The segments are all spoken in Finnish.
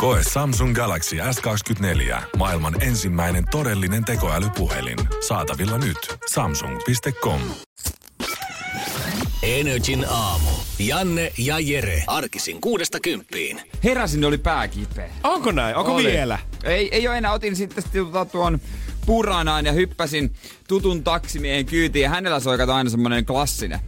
Koe Samsung Galaxy S24. Maailman ensimmäinen todellinen tekoälypuhelin. Saatavilla nyt. Samsung.com. Energin aamu. Janne ja Jere. Arkisin kuudesta kymppiin. Heräsin, oli pää kipeä. Onko näin? Onko Oli. vielä? Ei, ei ole enää. Otin sitten tota tuon puranaan ja hyppäsin tutun taksimiehen kyytiin. Ja hänellä soi aina semmonen klassinen,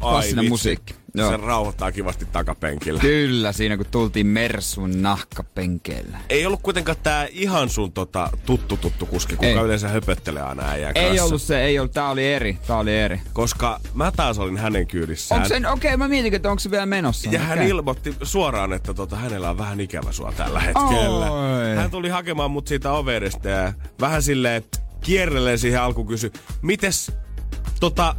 klassinen vitsi. musiikki. Se rauhoittaa kivasti takapenkillä. Kyllä, siinä kun tultiin Mersun nahkapenkeillä. Ei ollut kuitenkaan tää ihan sun tota, tuttu tuttu kuski, kuka Ei. yleensä höpöttelee aina äijää Ei kanssa. ollut se, ei ollut. Tää oli eri. Tää oli eri. Koska mä taas olin hänen kyydissään. Okei, okay, mä mietin, että onko se vielä menossa. Ja hän Okei. ilmoitti suoraan, että tota, hänellä on vähän ikävä sua tällä hetkellä. Oi. Hän tuli hakemaan mut siitä overista ja vähän silleen kierrellen siihen alku kysy, mites tota,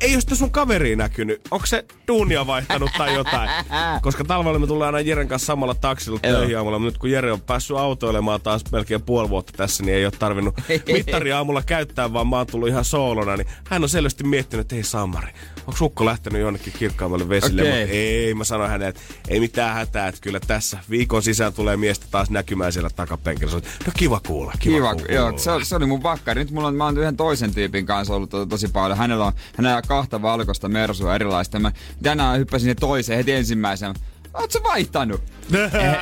ei ole sitä sun kaveri näkynyt. Onko se duunia vaihtanut tai jotain? Koska talvella me tullaan aina Jeren kanssa samalla taksilla töihin aamulla. mutta Nyt kun Jere on päässyt autoilemaan taas melkein puoli vuotta tässä, niin ei ole tarvinnut mittaria aamulla käyttää, vaan mä oon tullut ihan soolona. Niin hän on selvästi miettinyt, että hei Samari, onko sukko lähtenyt jonnekin kirkkaammalle vesille? Okei. Mutta ei, mä sanoin hänelle, että ei mitään hätää, että kyllä tässä viikon sisään tulee miestä taas näkymään siellä takapenkillä. Sanoin, No kiva kuulla, kiva, Kiva, kuulla. joo, se, se, oli mun vakkari. Nyt mulla on, mä oon yhden toisen tyypin kanssa ollut to, tosi paljon. Hänellä on, hänellä on kahta valkoista mersua erilaista. Mä tänään hyppäsin ne toiseen heti ensimmäisen. Sä vaihtanut?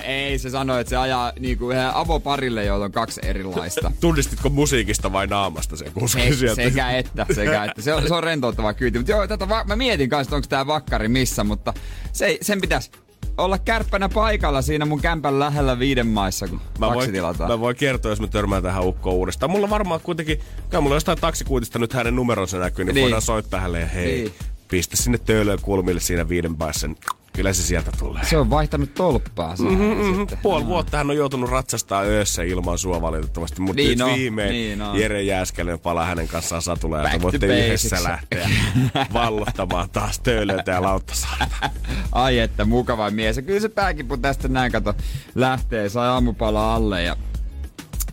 ei, ei, se sanoi, että se ajaa niinku ihan avoparille, joilla on kaksi erilaista. Tunnistitko musiikista vai naamasta se kuski Ei, sieltä? sekä että, sekä että. Se on, se on rentouttava kyyti. Mutta joo, tätä va- mä mietin kanssa, että onko tää vakkari missä, mutta se, sen pitäisi olla kärppänä paikalla siinä mun kämpän lähellä viiden maissa, kun Mä taksi tilataan. mä voin kertoa, jos mä törmään tähän ukkoon uudestaan. Mulla varmaan kuitenkin, kyllä mulla jostain taksikuitista nyt hänen numeronsa näkyy, niin, Niin. voidaan soittaa hänelle ja hei, Niin. pistä sinne töölöön kulmille siinä viiden päässä. Kyllä se sieltä tulee. Se on vaihtanut tolppaa. Mm-hmm, Puoli vuotta hän on joutunut ratsastaa öössä ilman sua valitettavasti, mutta Niin nyt on, viimein niin on. Jere Jääskäinen palaa hänen kanssaan satuleen, että voitte yhdessä lähteä vallottamaan taas töölöitä ja lauttasaarta. Ai että mukava mies. Ja kyllä se pääkipu tästä näin kato lähtee, sai aamupala alle ja,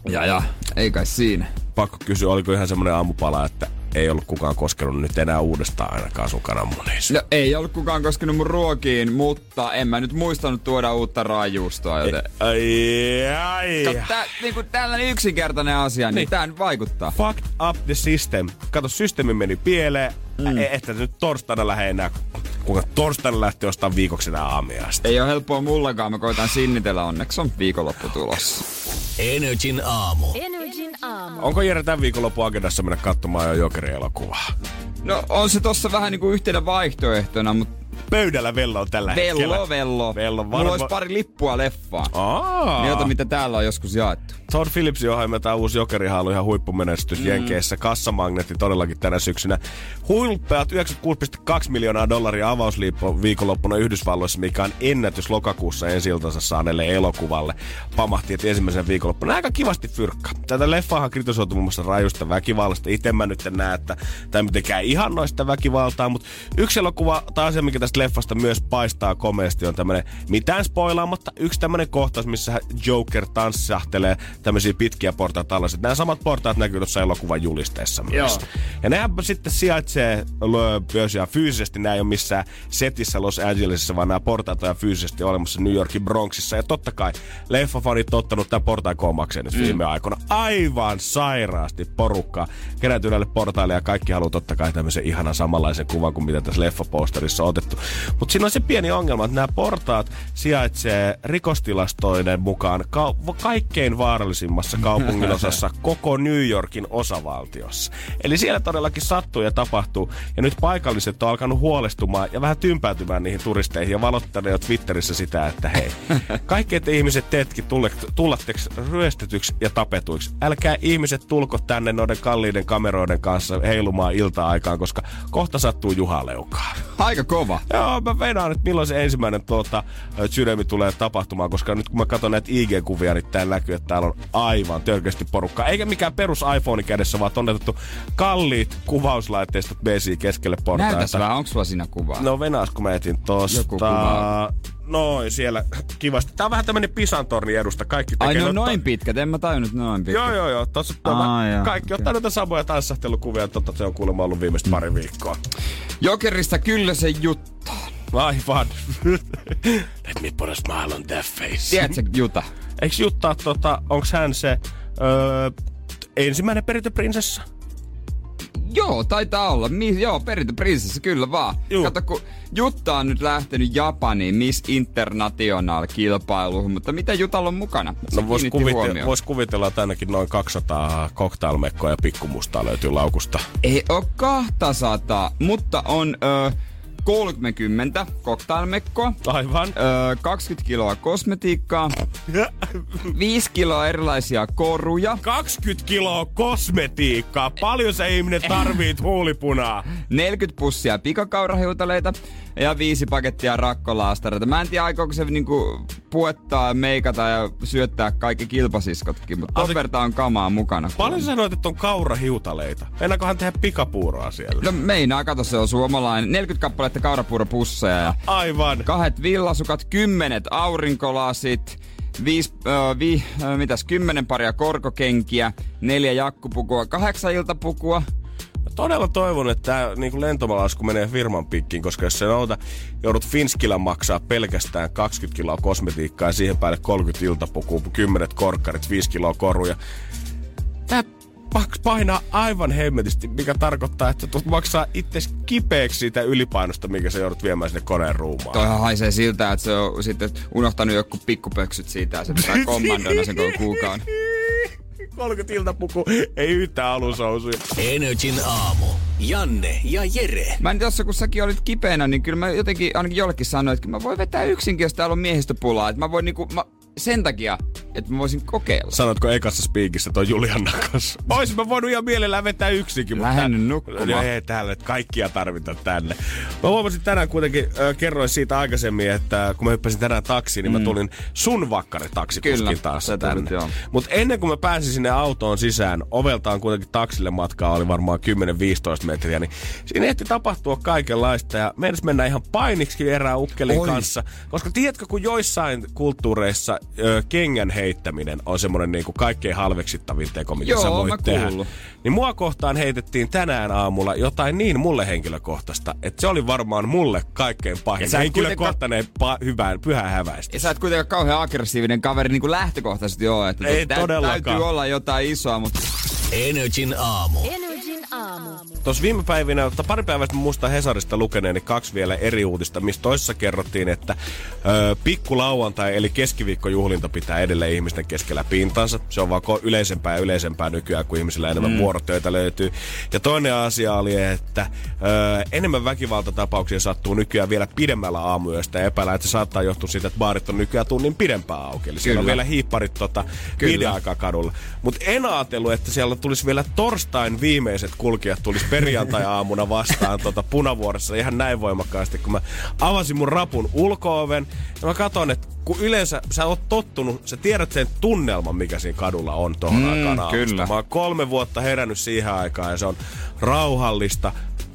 ja, ja ei kai siinä. Pakko kysyä, oliko ihan semmoinen aamupala, että ei ollut kukaan koskenut nyt enää uudestaan ainakaan sun kananmunissa. No ei ollut kukaan koskenut mun ruokiin, mutta en mä nyt muistanut tuoda uutta raajuustoa, joten... Ai, ai. Kato, tää, niinku tällainen yksinkertainen asia, niin, niin. tää nyt vaikuttaa. Fucked up the system. Kato, systeemi meni pieleen. Mm. Että nyt torstaina lähde enää, kuinka torstaina lähtee ostaa viikoksi enää aamiaista. Ei ole helppoa mullakaan, mä koitan sinnitellä, onneksi on viikonloppu tulossa. Energin aamu. Energin aamu. Onko Jere tämän viikonloppu agendassa mennä katsomaan jo Jokeri-elokuvaa? No on se tossa vähän niinku yhtenä vaihtoehtona, mutta Pöydällä Vello on tällä hetkellä. vello, vello. Vello Mulla varma- olisi pari lippua leffaan. Aa. Mitä täällä on joskus jaettu. Todd Phillipsin ohjelma, tämä uusi Jokerihan ihan huippumenestys mm. Jenkeissä. Kassamagneetti todellakin tänä syksynä. Huilpeat 96,2 miljoonaa dollaria avausliippo viikonloppuna Yhdysvalloissa, mikä on ennätys lokakuussa ensi saaneelle elokuvalle. Pamahti, että ensimmäisen viikonloppuna aika kivasti fyrkka. Tätä leffaahan kritisoitu muun muassa rajusta väkivallasta. Itse mä nyt en näe, että tämä mitenkään ihan noista väkivaltaa, mutta yksi elokuva tai asia, mikä tästä leffasta myös paistaa komeasti, on tämmönen mitään spoilaamatta yksi tämmönen kohtaus, missä Joker tanssahtelee tämmöisiä pitkiä portaita tällaiset. Nämä samat portaat näkyy tuossa elokuvan julisteessa myös. Joo. Ja nehän sitten sijaitsee ja fyysisesti, nämä ei ole missään setissä Los Angelesissa, vaan nämä portaat on fyysisesti olemassa New Yorkin Bronxissa. Ja totta kai leffafanit on ottanut tämän portaan koomakseen nyt mm. viime aikoina. Aivan sairaasti porukkaa kerätty näille portaille ja kaikki haluaa totta kai tämmöisen ihanan samanlaisen kuvan kuin mitä tässä leffaposterissa on otettu. Mutta siinä on se pieni ongelma, että nämä portaat sijaitsee rikostilastoiden mukaan ka- kaikkein vaarallisimmassa kaupunginosassa koko New Yorkin osavaltiossa. Eli siellä todellakin sattuu ja tapahtuu. Ja nyt paikalliset on alkanut huolestumaan ja vähän tympäytymään niihin turisteihin ja valottanut jo Twitterissä sitä, että hei, kaikki te ihmiset teetkin tulle, tullatteksi ryöstetyksi ja tapetuiksi. Älkää ihmiset tulko tänne noiden kalliiden kameroiden kanssa heilumaan ilta-aikaan, koska kohta sattuu juhaleukaa. Aika kova. Joo, mä venaan, että milloin se ensimmäinen tuota, sydämi tulee tapahtumaan, koska nyt kun mä katson näitä IG-kuvia, niin täällä näkyy, että täällä on aivan törkeästi porukka. Eikä mikään perus iPhone kädessä, vaan on otettu kalliit kuvauslaitteistot BC keskelle portaita. Näytäs vähän, onko sulla siinä kuvaa? No venaas, kun mä etin tosta. Joku kuva. Noin, siellä kivasti. Tää on vähän tämmönen Pisantorni edusta. Kaikki tekee Ai ne on noita- noin pitkät, en mä tajunnut noin pitkät. Joo, joo, joo. Tossa Aa, mä, joo. kaikki ottaa noita samoja tanssahtelukuvia. Totta se on kuulemma ollut viimeiset pari viikkoa. Jokerista kyllä se juttu. Aivan. Let me put a smile on that face. Tiedätkö Juta? Eiks Jutta, tota, onks hän se öö, ensimmäinen perintöprinsessa? Joo, taitaa olla. Mi- joo, perintöprinsessa, kyllä vaan. Juu. Kato, kun Jutta on nyt lähtenyt Japaniin Miss International-kilpailuun, mutta mitä Jutalla on mukana? Se No vois, huomioon. vois kuvitella, että ainakin noin 200 cocktailmekkoa ja pikkumustaa löytyy laukusta. Ei oo 200, mutta on ö, 30 cocktailmekkoa, Aivan. ö, 20 kiloa kosmetiikkaa, 5 kiloa erilaisia koruja, 20 kiloa kosmetiikkaa. Paljon se ihminen tarvii huulipunaa. 40 pussia pikakaurahiutaleita ja viisi pakettia rakkolaastareita. Mä en tiedä, aikooko se niinku puettaa, meikata ja syöttää kaikki kilpasiskotkin, mutta verta on kamaa mukana. Paljon sä sanoit, että on kaurahiutaleita? Meinaakohan tehdä pikapuuroa siellä? No meinaa, kato se on suomalainen. 40 kappaletta kaurapuuropusseja ja Aivan. kahdet villasukat, kymmenet aurinkolasit, viis, äh, vi, äh, mitäs, kymmenen paria korkokenkiä, neljä jakkupukua, kahdeksan iltapukua. Todella toivon, että tämä niin lentomalasku menee firman pikkiin, koska jos se nouta, joudut Finskillä maksaa pelkästään 20 kiloa kosmetiikkaa ja siihen päälle 30 iltapukua, 10 korkkarit, 5 kiloa koruja. Paks- painaa aivan hemmetisti, mikä tarkoittaa, että tulet maksaa itse kipeäksi siitä ylipainosta, mikä sä joudut viemään sinne koneen ruumaan. Toihan haisee siltä, että se on sitten unohtanut joku pikkupöksyt siitä ja se pitää kommandoida sen koko kuukauden. 30 iltapuku, ei yhtään alusousuja. Energin aamu. Janne ja Jere. Mä en tässä, kun säkin olit kipeänä, niin kyllä mä jotenkin ainakin jollekin sanoin, että mä voin vetää yksinkin, jos täällä on miehistöpulaa. Että mä voin niinku, mä, sen takia, että mä voisin kokeilla. Sanotko ekassa spiikissä toi Julianna kanssa? Ois mä voinut ihan mielellään vetää yksinkin, mutta... Lähden nyt nukkumaan. No ei täällä, että kaikkia tarvita tänne. Mä huomasin tänään kuitenkin, äh, kerroin siitä aikaisemmin, että kun mä hyppäsin tänään taksiin, niin mä tulin sun vakkaritaksikuskin taas tänne. Mutta ennen kuin mä pääsin sinne autoon sisään, oveltaan kuitenkin taksille matkaa oli varmaan 10-15 metriä, niin siinä ehti tapahtua kaikenlaista ja meidän mennä ihan painiksi erään ukkelin Oi. kanssa. Koska tiedätkö, kun joissain kulttuureissa ö, kengän heittäminen on semmoinen niin kuin kaikkein halveksittavin teko, mitä Joo, sä voit mä tehdä. kuullut. Niin mua kohtaan heitettiin tänään aamulla jotain niin mulle henkilökohtaista, että se oli varmaan mulle kaikkein Ja pahin et henkilökohtainen pa- hyvää, pyhä häväistä. Ja sä et kuitenkaan kauhean aggressiivinen kaveri niin kuin lähtökohtaisesti ole. Että Ei tä- todellakaan. Täytyy olla jotain isoa, mutta Energin aamu. Energin aamu. Tuossa viime päivinä, tai pari päivästä muista Hesarista lukeneeni kaksi vielä eri uutista, missä toisessa kerrottiin, että ö, pikku lauantai eli keskiviikkojuhlinta pitää edelleen ihmisten keskellä pintansa. Se on vaan yleisempää ja yleisempää nykyään, kun ihmisillä enemmän mm. vuorotöitä löytyy. Ja toinen asia oli, että ö, enemmän väkivaltatapauksia sattuu nykyään vielä pidemmällä aamuyöstä ja epäillä, että se saattaa johtua siitä, että baarit on nykyään tunnin pidempään auki. Eli siellä on vielä hiipparit tota, Kyllä. viiden aikaa kadulla. Mutta en ajatellut, että siellä tulisi vielä torstain viimeiset kulkijat tulisi perjantai-aamuna vastaan tota punavuorossa ihan näin voimakkaasti, kun mä avasin mun rapun ulkooven ja mä katson, että kun yleensä sä oot tottunut, sä tiedät sen tunnelman, mikä siinä kadulla on tuohon Mm, aikaan aamusta. kyllä. Mä oon kolme vuotta herännyt siihen aikaan ja se on rauhallista,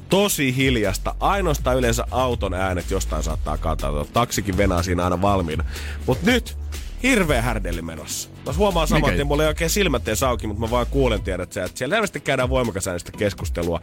tosi hiljasta. Ainoastaan yleensä auton äänet jostain saattaa kaataa. Taksikin venaa siinä aina valmiina. Mut nyt hirveä härdelli menossa. Tuossa huomaa saman tien, mulla ei oikein silmät edes auki, mutta mä vaan kuulen, tiedät että siellä selvästi käydään voimakas äänistä keskustelua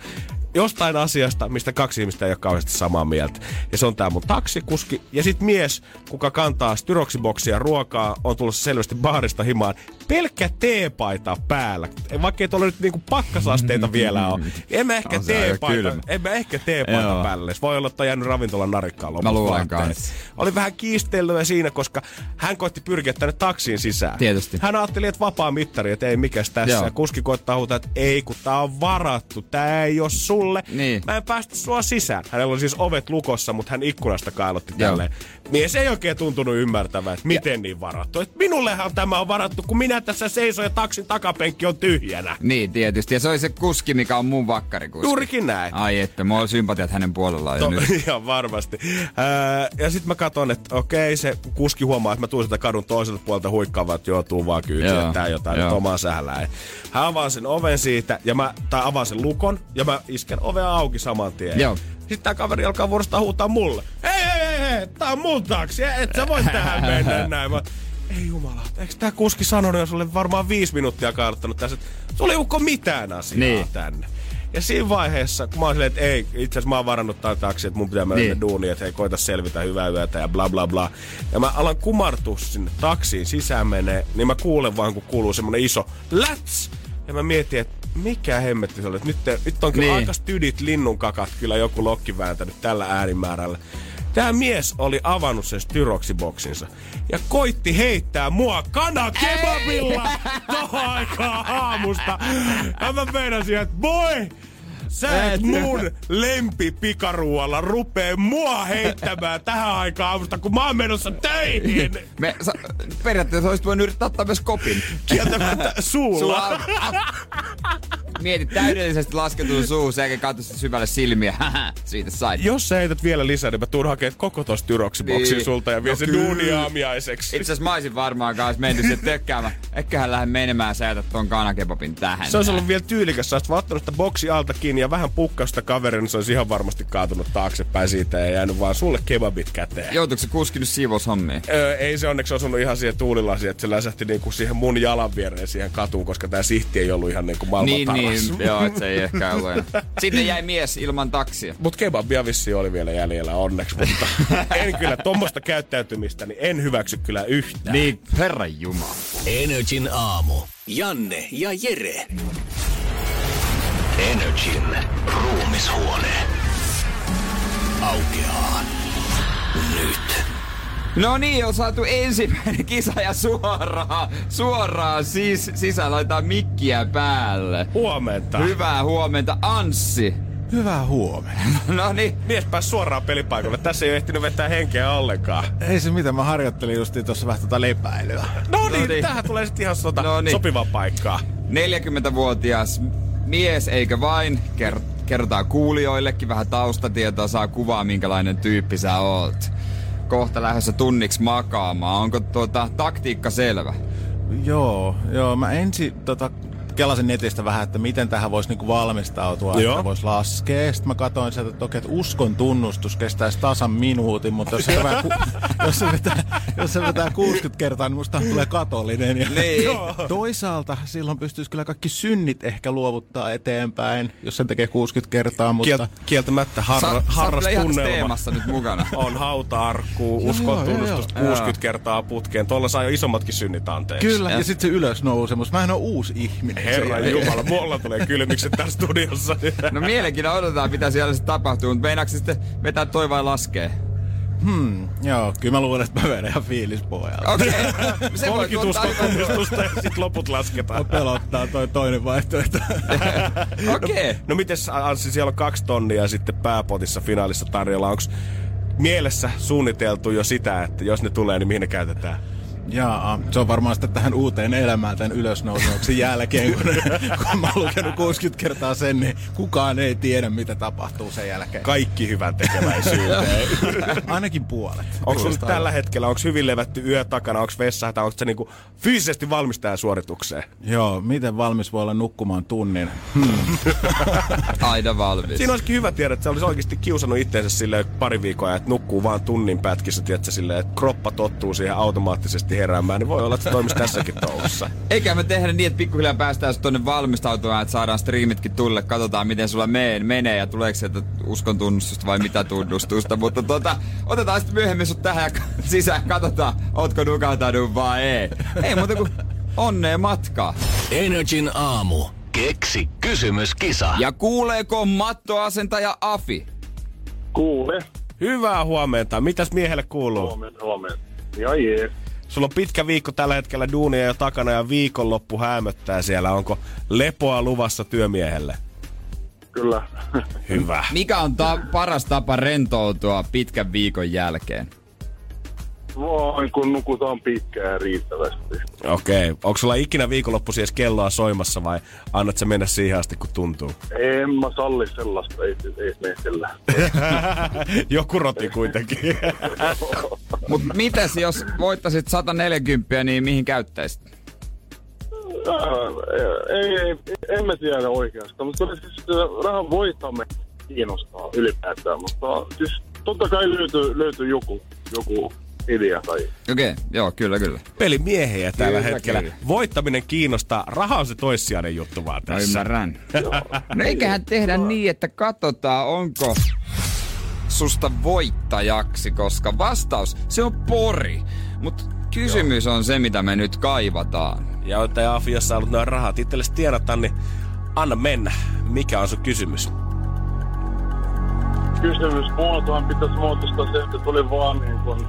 jostain asiasta, mistä kaksi ihmistä ei ole kauheasti samaa mieltä. Ja se on tää mun taksikuski. Ja sit mies, kuka kantaa styroksiboksia ruokaa, on tullut selvästi baarista himaan. Pelkkä teepaita päällä. Vaikka ei tuolla nyt niinku pakkasasteita vielä ole. En mä ehkä teepaita, en mä ehkä teepaita Joo. päälle. Se voi olla, että on jäänyt ravintolan narikkaan lopussa Mä. Oli vähän kiistelyä siinä, koska hän koitti pyrkiä tänne taksiin sisään. Tietysti. Hän ajatteli, että vapaa mittari, että ei mikäs tässä. Joo. Ja kuski koittaa huutaa, että ei, kun tää on varattu. Tää ei ole sulle. Niin. Mä en päästä sua sisään. Hänellä oli siis ovet lukossa, mutta hän ikkunasta kailotti tälleen. Mies ei oikein tuntunut ymmärtävän, että miten ja. niin varattu. Et minullehan tämä on varattu, kun minä tässä seison ja taksin takapenkki on tyhjänä. Niin, tietysti. Ja se oli se kuski, mikä on mun vakkarikuski. Juurikin näin. Ai että, mulla on sympatiat hänen puolellaan to, nyt. Ihan varmasti. Ää, ja sitten mä katson, että okei, se kuski huomaa, että mä tuun sitä kadun toiselta puolelta huikkaamaan, että joo, tuu vaan kyytiin, että tää jotain joo. nyt omaa sählää. Hän avaa sen oven siitä, ja mä, tai avaa sen lukon, ja mä isken ovea auki saman tien. Joo. Sitten tää kaveri alkaa vuorostaan huutaa mulle. Hei, hei, hei, tää on mun taksi, et sä voi tähän mennä näin. Mä, ei jumala, eikö tää kuski sanonut sulle varmaan viisi minuuttia karttanut tässä, että sulla ei ukko mitään asiaa niin. tänne. Ja siinä vaiheessa, kun mä oon silleen, että ei, itse asiassa mä oon varannut tämän taksi, että mun pitää mennä niin. duuniin, että hei, koita selvitä hyvää yötä ja bla bla bla. Ja mä alan kumartua sinne taksiin sisään menee, niin mä kuulen vaan, kun kuuluu semmonen iso läts. Ja mä mietin, että mikä hemmetti se oli. Nyt, nyt on kyllä niin. aika stydit linnunkakat kyllä joku lokki vääntänyt tällä äänimäärällä. Tämä mies oli avannut sen styroksiboksinsa ja koitti heittää mua kanakebabilla tohon aikaan aamusta. Ja mä meinasin, että boy, Sä et mun lempi pikaruoalla rupee mua heittämään tähän aikaan aamusta, kun mä oon menossa töihin. Me, sa, periaatteessa olisit voinut yrittää ottaa myös kopin. Kieltämättä suulla. Mieti täydellisesti lasketun suu, eikä katso syvälle silmiä. Siitä sai. Jos sä heität vielä lisää, niin mä tuun hakemaan koko tosta tyroksiboksin niin. sulta ja vie no, sen duuniaamiaiseksi. Itse asiassa mä olisin varmaan kanssa mennyt sen tökkäämään. Eiköhän lähde menemään sä jätät ton kanakebabin tähän. Se olisi ollut vielä tyylikäs. Sä olisit ottanut sitä boksi alta kiinni ja vähän pukkausta kaverin, niin se olisi ihan varmasti kaatunut taaksepäin siitä ja jäänyt vaan sulle kebabit käteen. Joutuiko se kuski nyt siivoushommia? Öö, ei se onneksi osunut ihan siihen tuulilasiin, että se läsähti niinku siihen mun jalan viereen siihen katuun, koska tämä sihti ei ollut ihan niinku maailman niin, niin, joo, että se ei ehkä ole. Sinne jäi mies ilman taksia. Mut kebabia vissi oli vielä jäljellä onneksi, mutta en kyllä tuommoista käyttäytymistä, niin en hyväksy kyllä yhtään. Niin, herran jumala. Energin aamu. Janne ja Jere. Energin ruumishuone aukeaa nyt. No niin, on saatu ensimmäinen kisa ja suoraan, suoraan siis sisään laitetaan mikkiä päälle. Huomenta. Hyvää huomenta, Anssi. Hyvää huomenta. No niin. Mies pääsi suoraan pelipaikalle. Tässä ei ehtinyt vetää henkeä ollenkaan. Ei se mitä, mä harjoittelin justiin tuossa vähän tota lepäilyä. No niin, no niin. tähän tulee sitten ihan sota, no niin. sopivaa paikkaa. 40-vuotias mies, eikö vain? Ker- kertaa kuulijoillekin vähän taustatietoa, saa kuvaa minkälainen tyyppi sä oot. Kohta lähdössä tunniksi makaamaan. Onko tuota taktiikka selvä? Joo, joo. Mä ensin tota, kelasin netistä vähän, että miten tähän voisi niinku valmistautua, Joo. että voisi laskea. Sitten mä katsoin sieltä, että, okei, että uskon tunnustus kestäisi tasan minuutin, mutta jos se, vetää, jos se, vetää, jos se vetää 60 kertaa, niin musta tulee katollinen. Ja niin. Toisaalta silloin pystyisi kyllä kaikki synnit ehkä luovuttaa eteenpäin, jos sen tekee 60 kertaa. Mutta... Kiel, kieltämättä harra, Sa- harras tunnelma. teemassa nyt mukana. On hauta-arkku, uskon tunnustus 60 kertaa putkeen. Tuolla saa jo isommatkin synnit anteeksi. Kyllä, ja, ja sitten se ylösnousemus. Mä en ole uusi ihminen. Herra Jumala, mulla tulee kylmikset tässä studiossa. No mielenkiinnolla odotetaan, mitä siellä sitten tapahtuu, mutta meinaatko sitten vetää toi vai laskee? Hmm, joo, kyllä mä luulen, että mä vedän ihan fiilispojalla. Okei. Okay. Se voi tunnistusta ja sitten loput lasketaan. pelottaa toi toinen vaihtoehto. Okei. Okay. No, no mites Anssi, siellä on kaksi tonnia sitten pääpotissa finaalissa tarjolla. Onko mielessä suunniteltu jo sitä, että jos ne tulee, niin mihin ne käytetään? Jaa, se on varmaan sitten tähän uuteen elämään tämän ylösnousemuksen jälkeen, kun, kun mä oon lukenut 60 kertaa sen, niin kukaan ei tiedä, mitä tapahtuu sen jälkeen. Kaikki hyvän tekeväisyyteen. Ainakin puolet. Onko sun tällä hetkellä, onko hyvin levätty yö takana, onko vessa, tai onko se niinku fyysisesti valmis tähän suoritukseen? Joo, miten valmis voi olla nukkumaan tunnin? Hmm. Aina valmis. Siinä olisikin hyvä tiedä, että se olisi oikeasti kiusannut itseensä silleen pari viikkoa, että nukkuu vaan tunnin pätkissä, tiedätkö, silleen, että kroppa tottuu siihen automaattisesti heräämään, niin voi olla, että se toimisi tässäkin touhussa. Eikä me tehdä niin, että pikkuhiljaa päästään tuonne valmistautumaan, että saadaan striimitkin tulle, katsotaan miten sulla menee, menee ja tuleeko sieltä uskon tunnustusta vai mitä tunnustusta. Mutta tota, otetaan sitten myöhemmin sut tähän ja sisään, katsotaan, ootko nukahtanut vai ei. Ei muuta kuin onnea matkaa. Energin aamu. Keksi kysymys, kisa. Ja kuuleeko mattoasentaja Afi? Kuule. Hyvää huomenta. Mitäs miehelle kuuluu? Huomenta, huomenta. Ja jees. Sulla on pitkä viikko tällä hetkellä duunia jo takana ja viikonloppu hämöttää siellä. Onko lepoa luvassa työmiehelle? Kyllä. Hyvä. Mikä on ta- paras tapa rentoutua pitkän viikon jälkeen? Voin, kun nukutaan pitkään riittävästi. Okei. Okay. Onko sulla ikinä viikonloppuisi edes kelloa soimassa vai annat sä mennä siihen asti, kun tuntuu? En mä salli sellaista, ei, ei mehtellä. Joku roti kuitenkin. Mut mitäs jos voittasit 140, niin mihin käyttäisit? ei, ei, en mä tiedä oikeastaan, mutta kyllä siis rahan voittamme kiinnostaa ylipäätään, mutta siis totta kai löytyy, löytyy joku, joku idea tai... Okei, okay, joo, kyllä, kyllä. Pelimiehiä tällä Kyllä, hetkellä. kyllä. Voittaminen kiinnostaa. Raha on se toissijainen juttu vaan tässä. ymmärrän. No eiköhän tehdä niin, että katsotaan, onko susta voittajaksi, koska vastaus, se on pori. Mutta kysymys on se, mitä me nyt kaivataan. Ja jotta ei Afiassa ollut noin rahat itsellesi tiedata, niin anna mennä. Mikä on sun kysymys? Kysymys muotohan pitäisi muotoista se, että tuli vaan niin kuin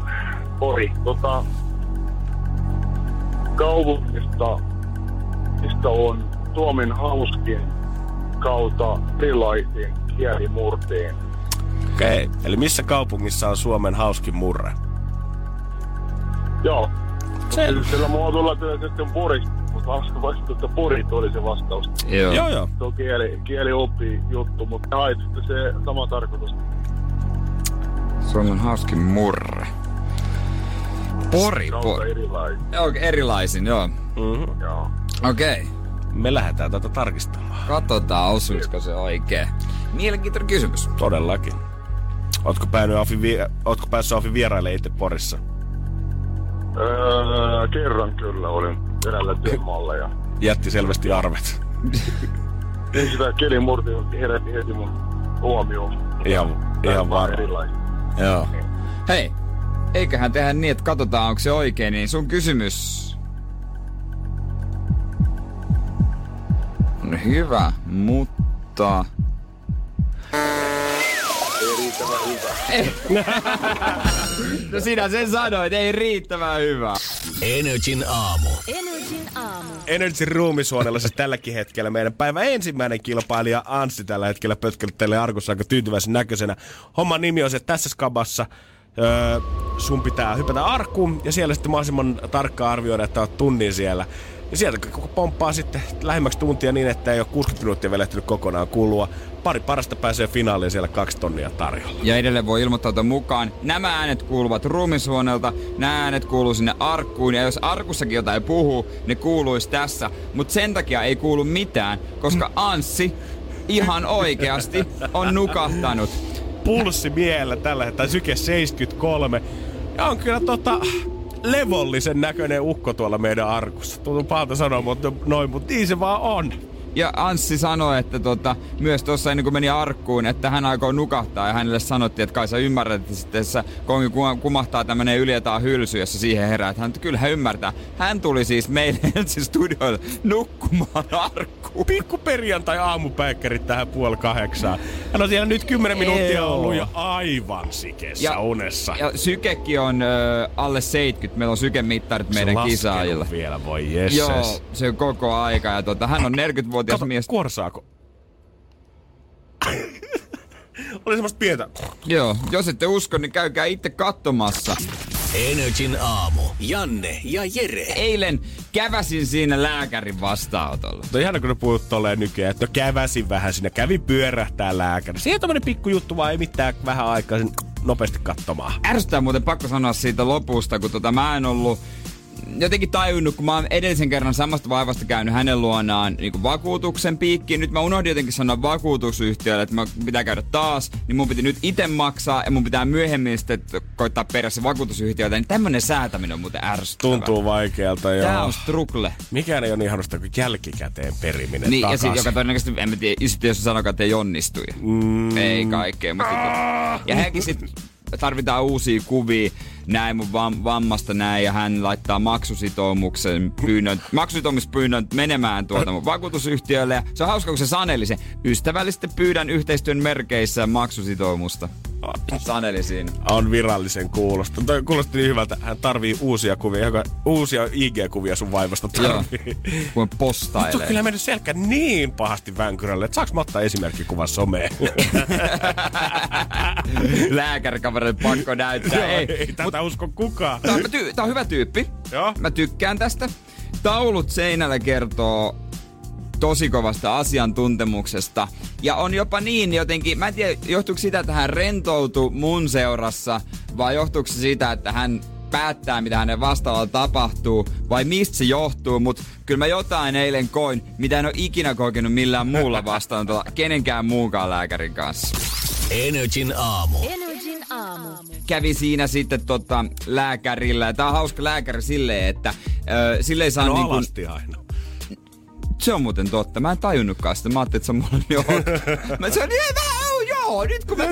pori. Tota, kaupungista, mistä on Suomen hauskin kautta erilaisin kielimurtiin. Okei. Okay. Eli missä kaupungissa on Suomen hauskin murre? Joo. Selvä. Sillä muotoilla tietysti on pori, mutta hauska vasta, että pori oli se vastaus. Joo. Joo, joo. Se on kieli, kieli oppii juttu, mutta aidosti se sama tarkoitus. Suomen hauskin murre. Pori, pori. erilaisin. Joo, erilaisin, joo. Mm-hmm. Joo. Okei. Okay. Me lähdetään tätä tarkistamaan. Katsotaan, osuisiko se oikein. Mielenkiintoinen kysymys. Todellakin. Ootko, päänyt Afi, vi- Ootko päässyt Afi vieraille itse Porissa? Öö, kerran kyllä olin eräällä työmaalla ja Jätti selvästi arvet. sitä kelimurti herätti heti mun huomioon. Ihan, ihan Vaan varma. erilaisia. Joo. Hei, eiköhän tehdä niin, että katsotaan, onko se oikein, niin sun kysymys on hyvä, mutta... no sinä sen sanoit, ei riittävän hyvä. Energin aamu. Energin aamu. Energy Roomisuonella siis tälläkin hetkellä meidän päivän ensimmäinen kilpailija Anssi tällä hetkellä pötkeltelee arkussa aika tyytyväisen näköisenä. Homman nimi on se tässä skabassa. Öö, sun pitää hypätä arkkuun ja siellä sitten mahdollisimman tarkkaan arvioida, että oot tunnin siellä. Ja sieltä koko pomppaa sitten lähemmäksi tuntia niin, että ei ole 60 minuuttia vielä ehtinyt kokonaan kulua. Pari parasta pääsee finaaliin siellä kaksi tonnia tarjolla. Ja edelleen voi ilmoittautua mukaan. Nämä äänet kuuluvat ruumisuonelta, nämä äänet kuuluu sinne arkkuun. Ja jos arkussakin jotain puhuu, ne kuuluisi tässä. Mutta sen takia ei kuulu mitään, koska Anssi ihan oikeasti on nukahtanut. Pulssi miellä tällä hetkellä, syke 73. Ja on kyllä tota, levollisen näköinen ukko tuolla meidän arkussa. Tuntuu pahalta sanoa, mutta noin, mutta niin se vaan on. Ja Anssi sanoi, että tota, myös tuossa ennen kuin meni arkkuun, että hän aikoo nukahtaa ja hänelle sanottiin, että kai sä ymmärrät, että sitten se kongi ku- kumahtaa tämmönen ylietaa hylsy, jossa siihen herää. Että hän, kyllä hän ymmärtää. Hän tuli siis meille ensin studioille nukkumaan arkkuun. Pikku perjantai aamupäikkärit tähän puoli kahdeksaan. Hän on siellä nyt 10 minuuttia ollut jo aivan sikessä Ja- unessa. Ja sykekin on ö, alle 70. Meillä on sykemittarit meidän kisaajilla. vielä, voi jesses. Joo, se on koko aika. Ja tota, hän on 40-vuotias Kato, mies. kuorsaako? Oli semmoista pientä. Joo, jos ette usko, niin käykää itse katsomassa. Energin aamu. Janne ja Jere. Eilen käväsin siinä lääkärin vastaanotolla. No ihana, kun ne puhut tolleen nykyään, että no käväsin vähän sinne, kävin pyörähtää lääkäri. On tommonen pikku juttu, vaan ei mitään vähän aikaa sen nopeasti katsomaan. Ärsyttää muuten pakko sanoa siitä lopusta, kun tota, mä en ollut jotenkin tajunnut, kun mä oon edellisen kerran samasta vaivasta käynyt hänen luonaan niin vakuutuksen piikkiin. Nyt mä unohdin jotenkin sanoa vakuutusyhtiölle, että mä pitää käydä taas, niin mun piti nyt itse maksaa ja mun pitää myöhemmin sitten koittaa perässä vakuutusyhtiöltä. Niin tämmönen säätäminen on muuten ärsyttävää. Tuntuu vaikealta, joo. Tää on strukle. Mikään ei ole niin ihanasta kuin jälkikäteen periminen Niin, ja takaisin. sit, joka todennäköisesti, en mä tiedä, sitten jos sanokaan, että ei onnistu. Mm. Ei kaikkea, mutta Ja hänkin sit tarvitaan uusia kuvia näin mun vam- vammasta näin ja hän laittaa maksusitoumuksen pyynnön, maksusitoumuspyynnön menemään tuolta mun vakuutusyhtiölle ja se on hauska, kun se saneli sen. Ystävällisesti pyydän yhteistyön merkeissä maksusitoumusta. Saneli siinä. On virallisen kuulosta. Toi kuulosti niin hyvältä. Hän tarvii uusia kuvia, joka, uusia IG-kuvia sun vaivasta tarvii. kun Mutta postailee. on kyllä mennyt selkä niin pahasti vänkyrälle, että saaks mä ottaa esimerkkikuvan someen? lääkärikaverille pakko näyttää. Joo, ei, ei tätä usko kukaan. Tää on, ty- tää on hyvä tyyppi. Joo. Mä tykkään tästä. Taulut seinällä kertoo tosi kovasta asiantuntemuksesta. Ja on jopa niin jotenkin, mä en tiedä, johtuuko sitä, että hän rentoutuu mun seurassa, vai johtuuko se siitä, että hän päättää, mitä hänen vastaavalla tapahtuu, vai mistä se johtuu, mutta kyllä mä jotain eilen koin, mitä en ole ikinä kokenut millään muulla vastaanotolla, kenenkään muunkaan lääkärin kanssa. Energin aamu. Energin aamu. Kävi siinä sitten tota, lääkärillä. Tää on hauska lääkäri silleen, että ö, sille ei saa No niin alasti aina. Se on muuten totta. Mä en tajunnutkaan sitä. Mä ajattelin, että se on mulle ok. Mä sanoin, niin mä joo, nyt kun mä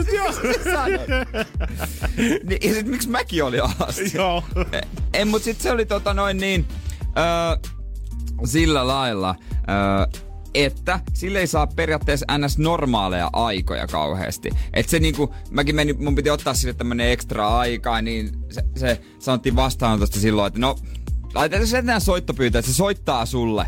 niin, ja sit miksi mäkin oli alasti? Joo. En, mut sit se oli tota noin niin, ö, sillä lailla, ö, että sille ei saa periaatteessa ns. normaaleja aikoja kauheasti. Et se niinku, mäkin menin, mun piti ottaa sille tämmönen ekstra aikaa, niin se, se sanottiin vastaanotosta silloin, että no, laitetaan se enää soittopyyntö, että se soittaa sulle.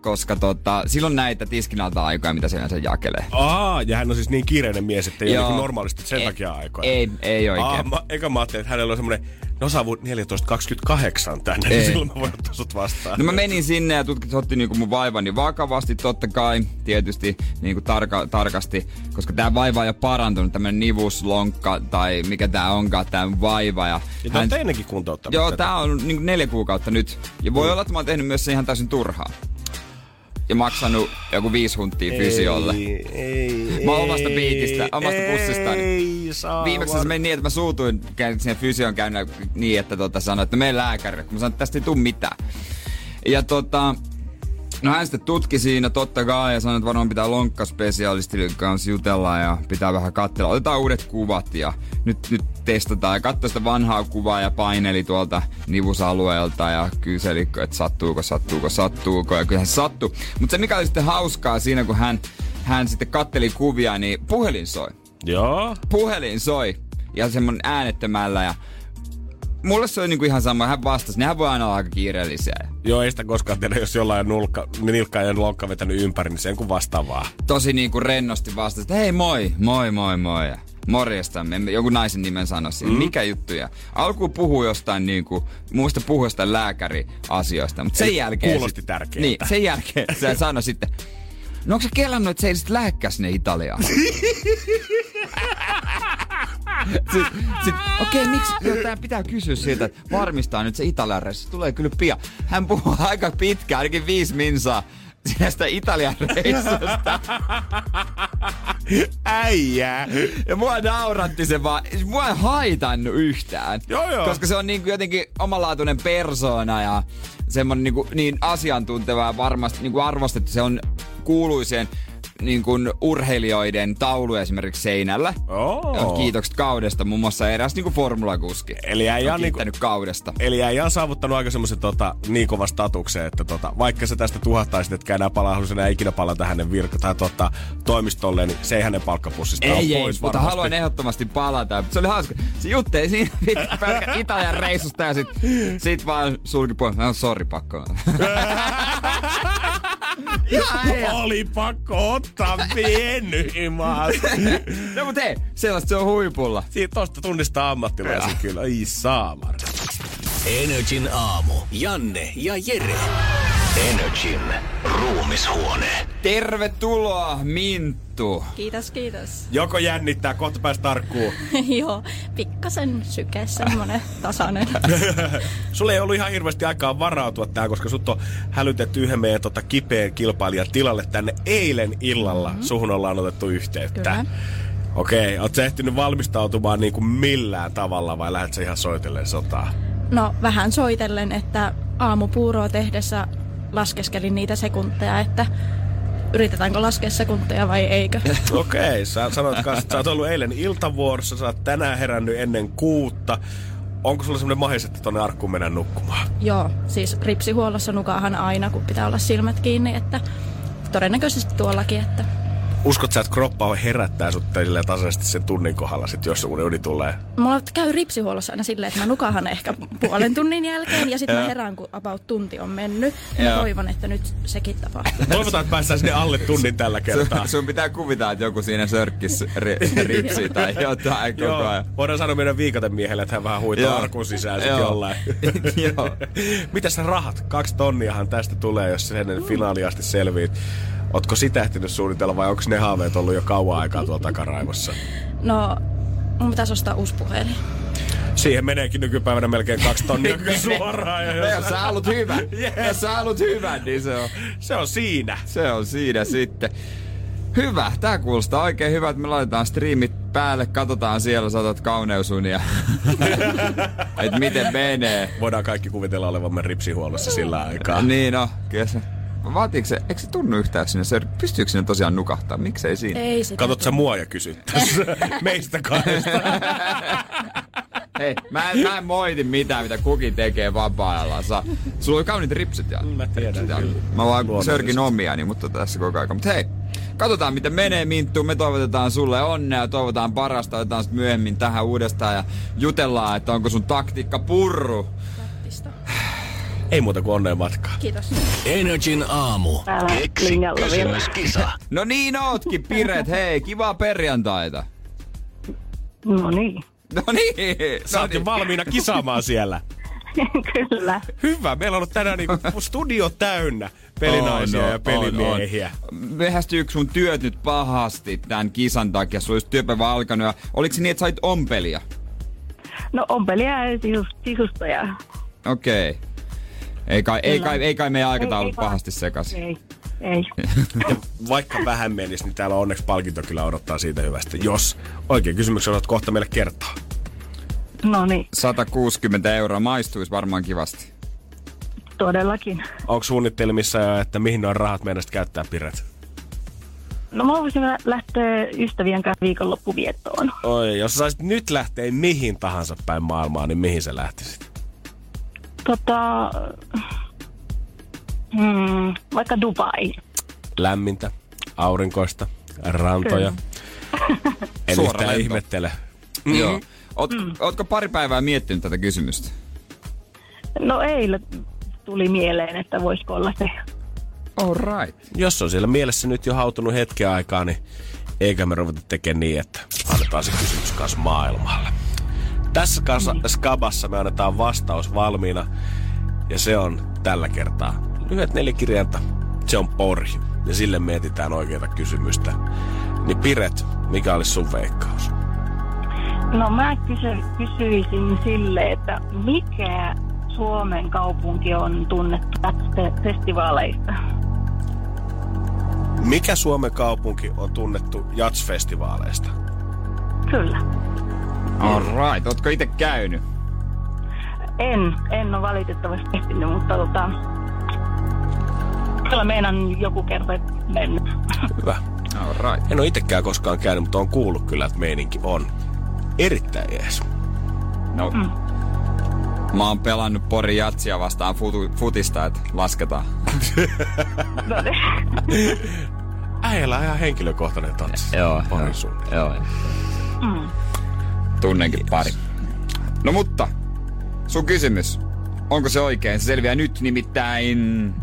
Koska tota, silloin näitä tiskinalta aikoja, mitä se yleensä jakelee. Aa, ja hän on siis niin kiireinen mies, että ei ole niin normaalisti sen Ei- takia aikaa. Ei, ei oikein. Aa, mä, eikä mä ajattelin, että hänellä on semmonen, no saavu 14.28 tänne, Ei. niin silloin mä voin ottaa sut vastaan. No mä menin sinne ja tutkit otti niinku mun vaivani vakavasti, totta kai, tietysti niinku tarka, tarkasti, koska tää vaiva on jo parantunut, tämmönen nivuslonkka tai mikä tää onkaan, tää vaiva. Ja Ja te olette ennenkin kuntouttanut Joo, tätä. tää on niinku neljä kuukautta nyt. Ja voi olla, että mä oon tehnyt myös sen ihan täysin turhaa. Ja maksanut joku viisi hunttia fysiolle. Ei, ei, Mä omasta biitistä, omasta pussistani. Ei saa. Viimeksi se meni niin, että mä suutuin käyn siihen fysioon käynnä niin, että tota, sanoin, että mene lääkärille. Kun mä sanoin, että tästä ei tuu mitään. Ja tota, No hän sitten tutki siinä totta kai ja sanoi, että varmaan pitää lonkkaspesialistin kanssa jutella ja pitää vähän katsella. Otetaan uudet kuvat ja nyt, nyt testataan. Ja katsoi sitä vanhaa kuvaa ja paineli tuolta nivusalueelta ja kyseli, että sattuuko, sattuuko, sattuuko. Ja kyllähän se sattui. Mutta se mikä oli sitten hauskaa siinä, kun hän, hän sitten katteli kuvia, niin puhelin soi Joo. puhelin soi ja semmonen äänettömällä ja mulle se oli niinku ihan sama, hän vastasi, nehän voi aina olla aika kiireellisiä. Joo, ei sitä koskaan tiedä, jos jollain on nulkka, nilkka ja lonkka vetänyt ympäri, niin sen kun vastaavaa. Tosi niinku rennosti vastasi, että hei moi, moi moi moi morjesta, joku naisen nimen sanoi mm. mikä juttu ja alkuun puhuu jostain niinku, muista puhuu jostain lääkäriasioista, mutta sen Eli jälkeen... kuulosti sit- tärkeältä. Niin, sen jälkeen se sanoi sitten, no onko se kelannut, että se ei sit lähekkäs ne Italiaan? Sitten, sit, okei, okay, miksi? Tää pitää kysyä siltä, että varmistaa nyt se Italian reissu. Tulee kyllä pian. Hän puhuu aika pitkään, ainakin viisi minsaa sitä Italian reissusta. Äijää. Ja mua nauratti se vaan. Siis Mua ei haitannut yhtään. Joo, joo. Koska se on niinku jotenkin omalaatuinen persona ja semmonen niinku niin asiantunteva ja varmasti niinku arvostettu. Se on kuuluisien niin kuin urheilijoiden taulu esimerkiksi seinällä. Ja Kiitokset kaudesta, muun muassa eräs niin kuin formulakuski. Eli ei on niinku- kiittänyt kaudesta. Eli ei ihan saavuttanut aika semmoisen tota, niin kovan statuksen, että tota, vaikka sä tästä tuhahtaisit, etkä enää palaa, enää ikinä palata hänen virka tai tota, toimistolle, niin se ei hänen palkkapussista Ei, ei, pois mutta varmasti. haluan ehdottomasti palata. Se oli hauska. Se jutteli siinä pelkä Italian reissusta ja sit, sit vaan sulki pois. No, sorry, pakko. Oli pakko ottaa pieni maas. No mut hei, sellaista se on huipulla. Siitä tosta tunnistaa ammattilaisen kyllä. Ai saamar. Energin aamu. Janne ja Jere. Energin ruumishuone. Tervetuloa, Minttu. Kiitos, kiitos. Joko jännittää, kohta päästä tarkkuun. Joo, pikkasen syke, semmonen tasainen. Sulla ei ollut ihan hirveästi aikaa varautua tähän, koska sut on hälytetty yhden meidän tota, kipeän kilpailijan tilalle tänne eilen illalla. Mm-hmm. Suhun ollaan otettu yhteyttä. Kyllä. Okei, oot sä ehtinyt valmistautumaan niin kuin millään tavalla vai lähdet ihan soitellen sotaa? No, vähän soitellen, että aamupuuroa tehdessä laskeskelin niitä sekunteja, että yritetäänkö laskea sekunteja vai eikö. Okei, sä sanoit että sä oot ollut eilen iltavuorossa, sä oot tänään herännyt ennen kuutta. Onko sulla semmoinen mahis, että tonne arkkuun mennä nukkumaan? Joo, siis ripsihuollossa nukaahan aina, kun pitää olla silmät kiinni, että todennäköisesti tuollakin, että Uskot sä, että kroppa herättää sut silleen tasaisesti sen tunnin kohdalla, sit jos sun uni tulee? Mulla käy ripsihuollossa aina silleen, että mä nukahan ehkä puolen tunnin jälkeen ja sitten mä herään, kun about tunti on mennyt. Ja mä toivon, että nyt sekin tapahtuu. Toivotaan, että päästään sinne alle tunnin tällä kertaa. Sun, sun pitää kuvitella, että joku siinä sörkkis ri, ripsi tai jotain koko Joo, ajan. voidaan sanoa meidän viikatemiehelle, että hän vähän huitaa Joo. arkun sisään sit Joo. jollain. Joo. Mitäs rahat? Kaksi tonniahan tästä tulee, jos sen ennen finaaliin asti selviit. Ootko sitä ehtinyt suunnitella vai onko ne haaveet ollut jo kauan aikaa tuolla takaraivossa? No, mun pitäisi ostaa uusi puhelin. Siihen meneekin nykypäivänä melkein kaksi tonnia suoraan. Ja jos sä haluat hyvän, jos sä haluat hyvän, niin se on, Se on siinä. se on siinä sitten. Hyvä, tää kuulostaa oikein hyvä, että me laitetaan striimit päälle, katsotaan siellä, saatat kauneusunia. Et miten menee. Voidaan kaikki kuvitella olevamme ripsihuollossa sillä aikaa. Niin no, kyllä se. Vaatiiko se, eikö se tunnu yhtään sinne? Se, pystyykö sinne tosiaan nukahtaa? Miksei siinä? Ei sitä. Katot sä mua ja kysyt tässä meistä kahdesta. Hei, mä en, mä en moiti mitään, mitä kukin tekee vapaa-ajalla. Sa, sulla oli kauniit ripsit ja Mä tiedän ja, kyllä. Mä vaan sörkin omiani, mutta tässä koko ajan. Mutta hei, katsotaan miten menee Minttu. Me toivotetaan sulle onnea, toivotaan parasta, otetaan myöhemmin tähän uudestaan ja jutellaan, että onko sun taktiikka purru. Ei muuta kuin onneen matkaa. Kiitos. Energin aamu. Täällä Keksi kysymyskisa. No niin ootkin, Piret. Hei, kivaa perjantaita. No niin, No niin. Sä no oot jo niin. valmiina kisaamaan siellä. kyllä. Hyvä, meillä on ollut tänään niinku studio täynnä pelinaisia On, ja pelimiehiä. on, on. Sun työt nyt pahasti tämän kisan takia? Sulla olisi työpäivä alkanut ja oliko se niin, että sait ompelia? No ompelija ja sisus- sisustaja. Okei. Okay. Ei kai, ei kai, ei kai meidän aikataulut Ei- ei vaan. pahasti sekaisin. Ei, ei. Ja vaikka vähän menisi, niin täällä onneksi palkinto kyllä odottaa siitä hyvästä. Jos oikein kysymyksen olet kohta meille kertoa. No niin, 160 euroa maistuisi varmaan kivasti. todellakin. Onko suunnittelemissa jo, että mihin noin rahat meidän käyttää Piret? No mä voisin lähteä ystävien kanssa viikonloppuviettoon. Oi, jos saisit nyt lähteä mihin tahansa päin maailmaa, niin mihin sä lähtisit? Tota, hmm, vaikka Dubai. Lämmintä, aurinkoista, rantoja. En Suora yhtään lento. ihmettele. Joo. Oot, Ootko pari päivää miettinyt tätä kysymystä? No eilen tuli mieleen, että voisiko olla se. All right. Jos on siellä mielessä nyt jo hautunut hetken aikaa, niin eikä me ruveta tekemään niin, että annetaan se kysymys kanssa maailmalle. Tässä kanssa skabassa me annetaan vastaus valmiina, ja se on tällä kertaa lyhyet nelikirjainta. Se on pori, ja sille mietitään oikeita kysymystä. Niin Piret, mikä olisi sun veikkaus? No mä kysy, kysyisin sille, että mikä Suomen kaupunki on tunnettu fe- festivaaleista? Mikä Suomen kaupunki on tunnettu Jats-festivaaleista? Kyllä. All right. Ootko itse käynyt? En, en ole valitettavasti ehtinyt, mutta tota, kyllä meidän joku kerta mennyt. Hyvä. All right. En ole itsekään koskaan käynyt, mutta on kuullut kyllä, että meininki on erittäin jees. No. Mm. Mä oon pelannut Pori Jatsia vastaan futu, futista, että lasketaan. No niin. Äijällä on ihan henkilökohtainen tanssi. Joo, joo. Joo. Mm. Tunnenkin pari. No mutta, sun kysymys. Onko se oikein? Se selviää nyt nimittäin...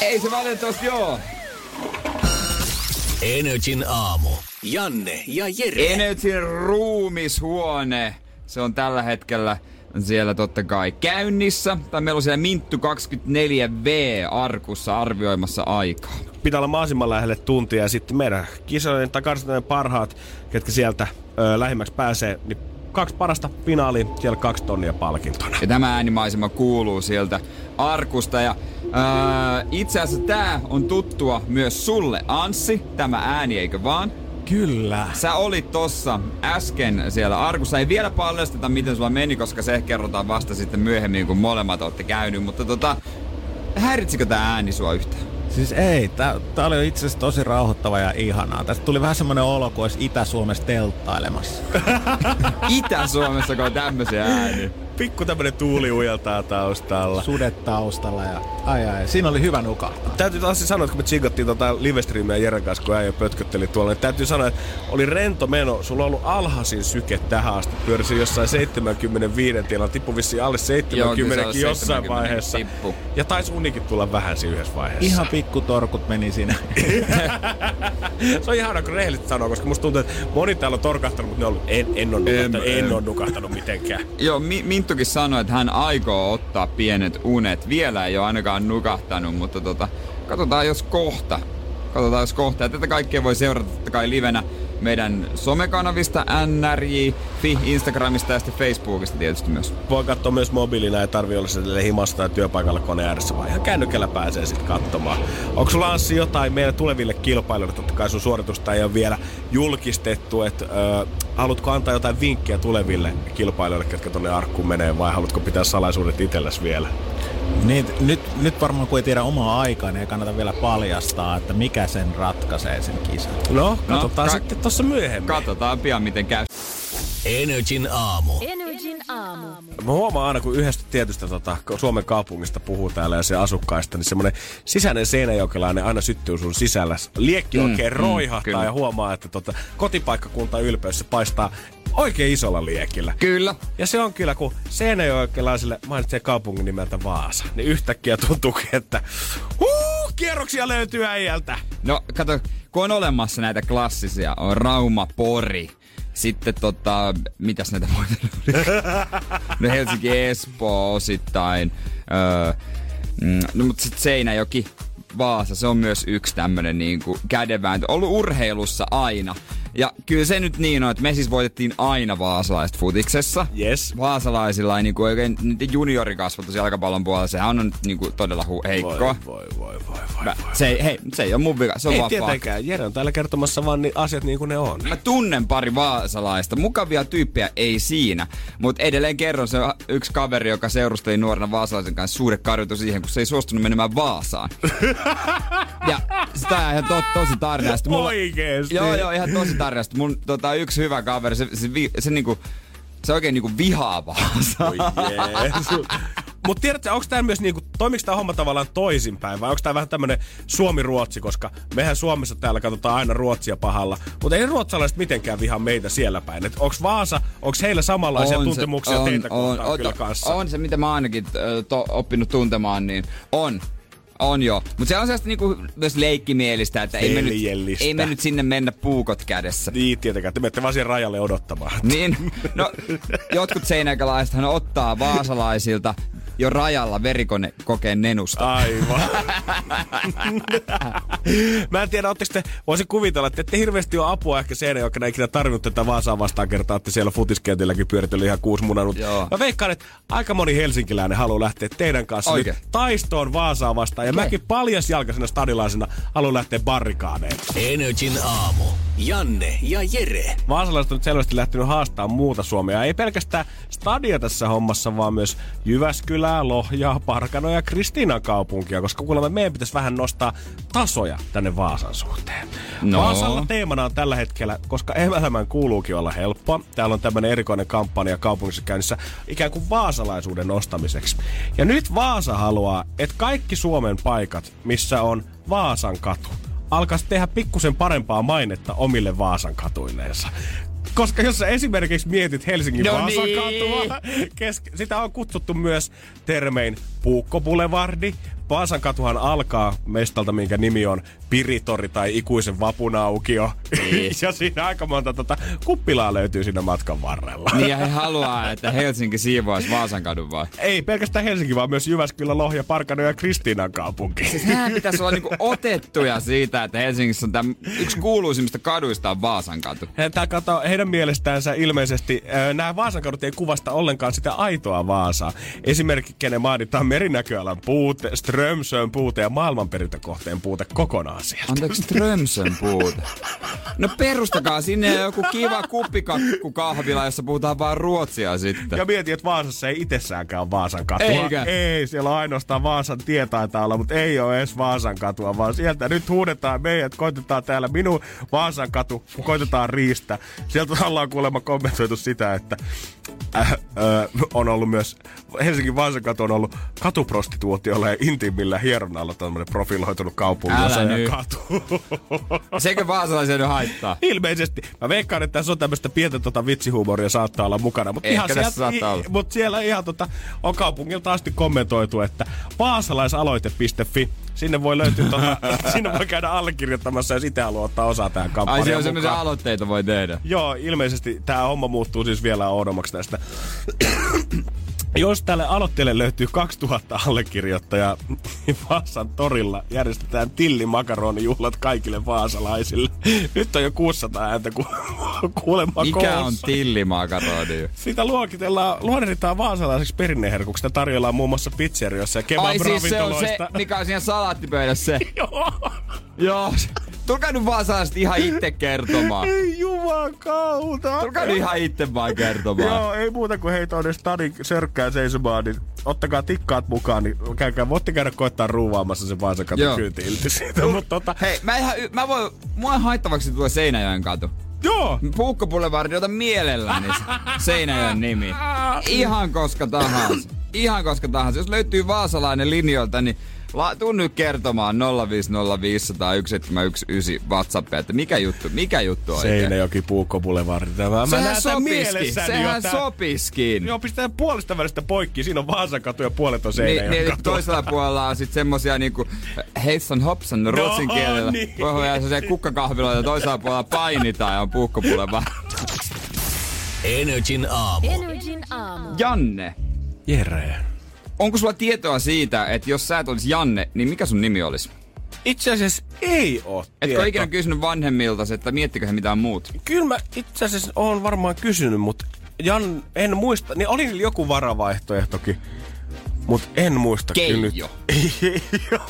Ei se valitettavasti joo. Energin aamu. Janne ja Jere. Energyn ruumishuone. Se on tällä hetkellä siellä totta kai käynnissä. Tai meillä on siellä Minttu 24V arkussa arvioimassa aikaa. Pitää olla mahdollisimman lähelle tuntia ja sitten meidän kisojen tai karsintojen parhaat, ketkä sieltä ö, lähimmäksi pääsee, niin kaksi parasta finaaliin, siellä kaksi tonnia palkintona. Ja tämä äänimaisema kuuluu sieltä arkusta. Ja ää, itse asiassa tää on tuttua myös sulle, Anssi. Tämä ääni, eikö vaan? Kyllä. Sä olit tossa äsken siellä arkussa. Ei vielä paljasteta, miten sulla meni, koska se kerrotaan vasta sitten myöhemmin, kun molemmat olette käynyt. Mutta tota, häiritsikö tää ääni sua yhtään? Siis ei, tää, tää oli itse asiassa tosi rauhoittava ja ihanaa. Tästä tuli vähän semmoinen olo, kuin olisi Itä-Suomessa telttailemassa. Itä-Suomessa, kun on tämmöisiä ääniä. Pikku tämmönen tuuli ujeltaa taustalla. Sudet taustalla ja ai ai, siinä oli hyvä nukahtaa. Täytyy taas sanoa, että kun me tsinkattiin tota livestreamia Jeren kanssa, kun äijä pötkötteli tuolla, niin täytyy sanoa, että oli rento meno. Sulla on ollut alhaisin syke tähän asti. Pyörisi jossain 75 tilalla, tippu vissiin alle 70 Joo, jossain 70 vaiheessa. tippu. Ja taisi unikin tulla vähän siinä yhdessä vaiheessa. Ihan pikku torkut meni siinä. Se on ihana, kun rehellisesti sanoo, koska musta tuntuu, että moni täällä on torkahtanut, mutta ne on, en, en, ole nukahtanut, en, En- en ole nukahtanut mitenkään. Joo, Mi- Minttukin sanoi, että hän aikoo ottaa pienet unet. Vielä ei ole ainakaan nukahtanut, mutta tota, katsotaan jos kohta. Katsotaan jos kohta. Ja tätä kaikkea voi seurata totta kai livenä meidän somekanavista, NRJ, Fi, Instagramista ja sitten Facebookista tietysti myös. Voi katsoa myös mobiilina, ei tarvi olla sille himassa tai työpaikalla kone ääressä, vaan ihan kännykällä pääsee sitten katsomaan. Onko sulla Anssi jotain meidän tuleville kilpailijoille? Totta kai sun suoritusta ei ole vielä julkistettu, että ö, haluatko antaa jotain vinkkiä tuleville kilpailijoille, ketkä tonne arkkuun menee, vai haluatko pitää salaisuudet itselläsi vielä? Niin, nyt, nyt varmaan kun ei tiedä omaa aikaa, niin ei kannata vielä paljastaa, että mikä sen ratkaisee sen kisan. No, katsotaan ka- sitten tuossa myöhemmin. Katsotaan pian miten käy. Energin aamu. Energin aamu. Mä huomaan aina, kun yhdestä tietystä tota, Suomen kaupungista puhuu täällä ja se asukkaista, niin semmoinen sisäinen seinäjokelainen aina syttyy sun sisällä. Liekki Mm, oikein mm, roihahtaa kyllä. ja huomaa, että tota, kotipaikkakunta ylpeys se paistaa oikein isolla liekillä. Kyllä. Ja se on kyllä, kun seinäjokelaisille mainitsee kaupungin nimeltä Vaasa, niin yhtäkkiä tuntuu, että huu, kierroksia löytyy äijältä. No kato, kun on olemassa näitä klassisia, on Rauma, Pori, sitten tota, mitäs näitä muita oli? No Helsinki, Espoo osittain, öö, no mut sit Seinäjoki, Vaasa, se on myös yksi tämmönen niinku kädenvääntö. Ollut urheilussa aina. Ja kyllä se nyt niin on, että me siis voitettiin aina vaasalaiset futiksessa. Yes. Vaasalaisilla ei niinku oikein juniorikasvatus jalkapallon puolella, sehän on niinku todella hu- heikkoa. Voi, voi, voi, voi, voi. Mä, se, ei, hei, se ei ole mun vika, se on Ei vaan tietenkään, Jere on täällä kertomassa vaan niin asiat niin kuin ne on. Mä tunnen pari vaasalaista. Mukavia tyyppejä ei siinä. Mutta edelleen kerron se yksi kaveri, joka seurusteli nuorena vaasalaisen kanssa suuret karjutu siihen, kun se ei suostunut menemään Vaasaan. ja sitä on ihan to, tosi tarina. Mulla- Oikeesti? Joo, joo, ihan tosi tarina. Sitten Mun tota, yksi hyvä kaveri, se, se, vi, se niinku, se oikein niinku vihaa Vaasaa. Oi Jeesus. Mut tiedätkö, onko tämä myös niinku, toimiks tää homma tavallaan toisinpäin vai onko tää vähän tämmönen Suomi-Ruotsi, koska mehän Suomessa täällä katsotaan aina Ruotsia pahalla, mutta ei ruotsalaiset mitenkään vihaa meitä siellä päin. Et onks Vaasa, onks heillä samanlaisia On se- tuntemuksia on, teitä on, kohtaan on, kyllä on, kanssa? On se, mitä mä ainakin to, oppinut tuntemaan, niin on. On joo. Mutta se on sellaista niinku myös leikkimielistä, että ei me, nyt, ei me nyt sinne mennä puukot kädessä. Niin, tietenkään. Te menette vaan siihen rajalle odottamaan. Niin, no jotkut seinäkäläisethän ottaa vaasalaisilta jo rajalla verikone kokeen nenusta. Aivan. Mä en tiedä, ootteko te, voisin kuvitella, että ette hirveästi ole apua ehkä Seinäjokena ikinä tarvinnut tätä Vaasaa vastaan kertaa, että siellä futiskentilläkin pyöritellyt ihan kuusi munanut. Joo. Mä veikkaan, että aika moni helsinkiläinen haluaa lähteä teidän kanssa Oikein. nyt taistoon Vaasaa vastaan. Ja Okei. mäkin paljasjalkaisena stadilaisena haluan lähteä barrikaadeen. Energin aamu. Janne ja Jere. Vaasalaiset on nyt selvästi lähtenyt haastaa muuta Suomea. Ei pelkästään stadia tässä hommassa, vaan myös Jyväskylää, Lohjaa, Parkanoja ja Kristiinan kaupunkia, koska kuulemma meidän pitäisi vähän nostaa tasoja tänne Vaasan suhteen. No. Vaasalla teemana on tällä hetkellä, koska elämän kuuluukin olla helppoa. Täällä on tämmöinen erikoinen kampanja kaupungissa käynnissä ikään kuin vaasalaisuuden nostamiseksi. Ja nyt Vaasa haluaa, että kaikki Suomen paikat, missä on Vaasan katu, alkaisi tehdä pikkusen parempaa mainetta omille Vaasan katuilleensa. Koska jos sä esimerkiksi mietit Helsingin No Vaasan niin. katua, kesk- sitä on kutsuttu myös termein Puukko Boulevardi. Vaasan katuhan alkaa mestalta, minkä nimi on Piritori tai Ikuisen vapunaukio. Niin. ja siinä aika monta tota, kuppilaa löytyy siinä matkan varrella. Niin ja he haluaa, että Helsinki siivoaisi Vaasan kadun vai? Ei pelkästään Helsinki, vaan myös Jyväskylä, Lohja, Parkano ja Kristiinan kaupunki. Siis nehän pitäisi olla niinku otettuja siitä, että Helsingissä on täm, yksi kuuluisimmista kaduista on Vaasan katu. He, tää kato, heidän mielestäänsä ilmeisesti äh, nämä Vaasan kadut ei kuvasta ollenkaan sitä aitoa Vaasaa. Esimerkiksi kenen mainitaan merinäköalan puute, Strömsön puute ja maailmanperintökohteen puute kokonaan sieltä. Anteeksi, Strömsön puute. No perustakaa sinne joku kiva kuppikakku kahvila, jossa puhutaan vaan ruotsia sitten. Ja mietin, että Vaasassa ei itsessäänkään Vaasan katua. Eikä? Ei, siellä on ainoastaan Vaasan tie taitaa olla, mutta ei ole edes Vaasan katua, vaan sieltä nyt huudetaan meidät, koitetaan täällä minun Vaasan katu, koitetaan riistä. Sieltä ollaan kuulemma kommentoitu sitä, että äh, äh, on ollut myös, Helsingin Vaasan katu on ollut katuprostituutiolla ja intiimillä hieronnalla tämmöinen profiloitunut kaupunginosa Älä ja nyt. katu. Sekö vaasalaisia nyt haittaa? Ilmeisesti. Mä veikkaan, että tässä on tämmöistä pientä tota vitsihuumoria saattaa olla mukana. Mutta ihan tässä sieltä, saattaa olla. Mut siellä ihan tota, on kaupungilta asti kommentoitu, että vaasalaisaloite.fi Sinne voi löytyä, tota, sinne voi käydä allekirjoittamassa, jos itse haluaa ottaa osaa tähän Ai kampanjaan siellä on mukaan. aloitteita voi tehdä. Joo, ilmeisesti tämä homma muuttuu siis vielä oudommaksi tästä. Jos tälle aloitteelle löytyy 2000 allekirjoittajaa, niin Vaasan torilla järjestetään tillimakaronjuhlat kaikille vaasalaisille. Nyt on jo 600 ääntä ku- kuulemma Mikä koossa. on tillimakaroni? Sitä luokitellaan, luonnehditaan vaasalaiseksi perinneherkuksi. Sitä tarjoillaan muun muassa pizzerioissa ja Ai siis se on se, mikä on siinä salaattipöydässä se. Joo. Joo. Tulkaa nyt vaasalaiset ihan itse kertomaan. Ei jumakauta. Tulkaa nyt ihan itse vaan kertomaan. Joo, ei muuta kuin heitä on stadin sörkkää seisomaan, niin ottakaa tikkaat mukaan, niin käykää, voitte käydä koittaa ruuvaamassa se Vaasan Joo. katu kyyti ilti siitä. Mutta tota, Hei, mä, ihan, y- mä voin, mua haittavaksi tuo Seinäjoen katu. joo, Puukko Boulevardi, ota mielelläni se Seinäjoen nimi. Ihan koska tahansa. Ihan koska tahansa. Jos löytyy vaasalainen linjoilta, niin la, tuu nyt kertomaan 050501719 WhatsAppia, että mikä juttu, mikä juttu oikein. Seinäjoki, Puukko, Boulevard. Tämä. Mä Sehän näen tämän sopiskin, sehän tää- sopiskin. Joo, pistää puolesta välistä poikki. Siinä on Vaasan katu ja puolet on Niin, Seinäjoen niin, katu. toisella puolella on sitten semmosia niinku Heisson Hopsan ruotsin No kielellä. niin. Voi semmosia kukkakahviloita ja toisella puolella painitaan ja on puukkopuleva. Energin aamu. Energin aamu. Janne, Jere. Onko sulla tietoa siitä, että jos sä et olisi Janne, niin mikä sun nimi olisi? Itse asiassa ei oo Etkö ikinä kysynyt vanhemmilta, että miettikö he mitään muut? Kyllä mä itse asiassa oon varmaan kysynyt, mutta Jan, en muista. Niin oli joku varavaihtoehtokin. Mutta en muista kyllä nyt. Keijo.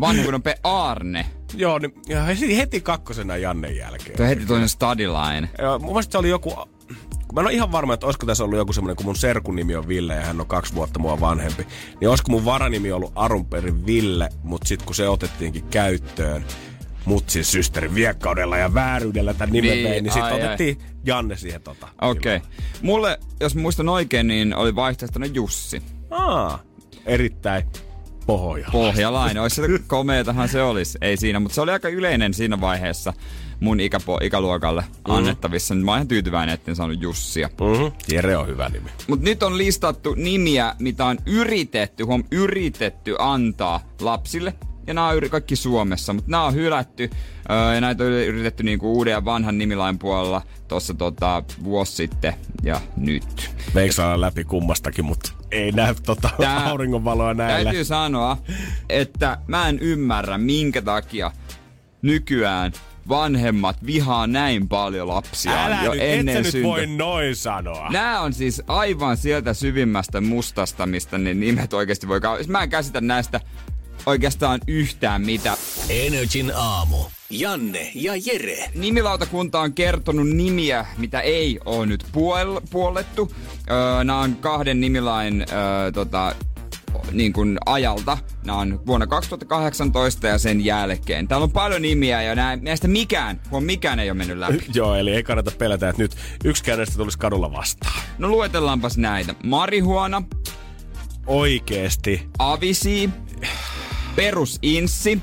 Vanha kun on Pe Arne. Joo, niin ja heti- heti kakkosena Jannen jälkeen. Tuo heti toinen stadilainen. Joo, mun mielestä se oli joku... Mä en ole ihan varma, että olisiko tässä ollut joku semmoinen, kun mun serkun nimi on Ville ja hän on kaksi vuotta mua vanhempi. Niin olisiko mun varanimi ollut alun perin Ville, mutta sitten kun se otettiinkin käyttöön, mutsin systerin viekkaudella ja vääryydellä tämän nimen Niin, vein, niin sitten ai, ai. otettiin Janne siihen tota. Okei. Okay. Mulle, jos muistan oikein, niin oli vaihtoehtona Jussi. Aa, erittäin pohja. Pohjalainen. Olisi se komeetahan se olisi. Ei siinä, mutta se oli aika yleinen siinä vaiheessa mun ikäpo- ikäluokalle Mm-hmm. annettavissa. Mä oon ihan tyytyväinen, että en saanut Jussia. Mm-hmm. Jere on hyvä nimi. Mut nyt on listattu nimiä, mitä on yritetty, huom, yritetty antaa lapsille. Ja nämä on kaikki Suomessa, mutta nämä on hylätty. Öö, ja näitä on yritetty niinku uuden ja vanhan nimilain puolella tuossa tota, vuosi sitten ja nyt. Veiksaalla läpi kummastakin, mutta ei näy tota Tää- auringonvaloa näillä. Täytyy sanoa, että mä en ymmärrä, minkä takia nykyään vanhemmat vihaa näin paljon lapsiaan Älä jo nyt, ennen et sä nyt voi noin sanoa. Nämä on siis aivan sieltä syvimmästä mustasta, mistä ne nimet oikeasti voi kauan. Mä en käsitä näistä oikeastaan yhtään mitä. Energin aamu. Janne ja Jere. Nimilautakunta on kertonut nimiä, mitä ei ole nyt puol- puolettu. Öö, nämä on kahden nimilain öö, tota, niin kuin ajalta. Nämä on vuonna 2018 ja sen jälkeen. Täällä on paljon nimiä ja nää, näistä mikään, huom, mikään ei ole mennyt läpi. Joo, eli ei kannata pelätä, että nyt yksikään näistä tulisi kadulla vastaan. No luetellaanpas näitä. Marihuana, Oikeesti. avisi, perusinssi,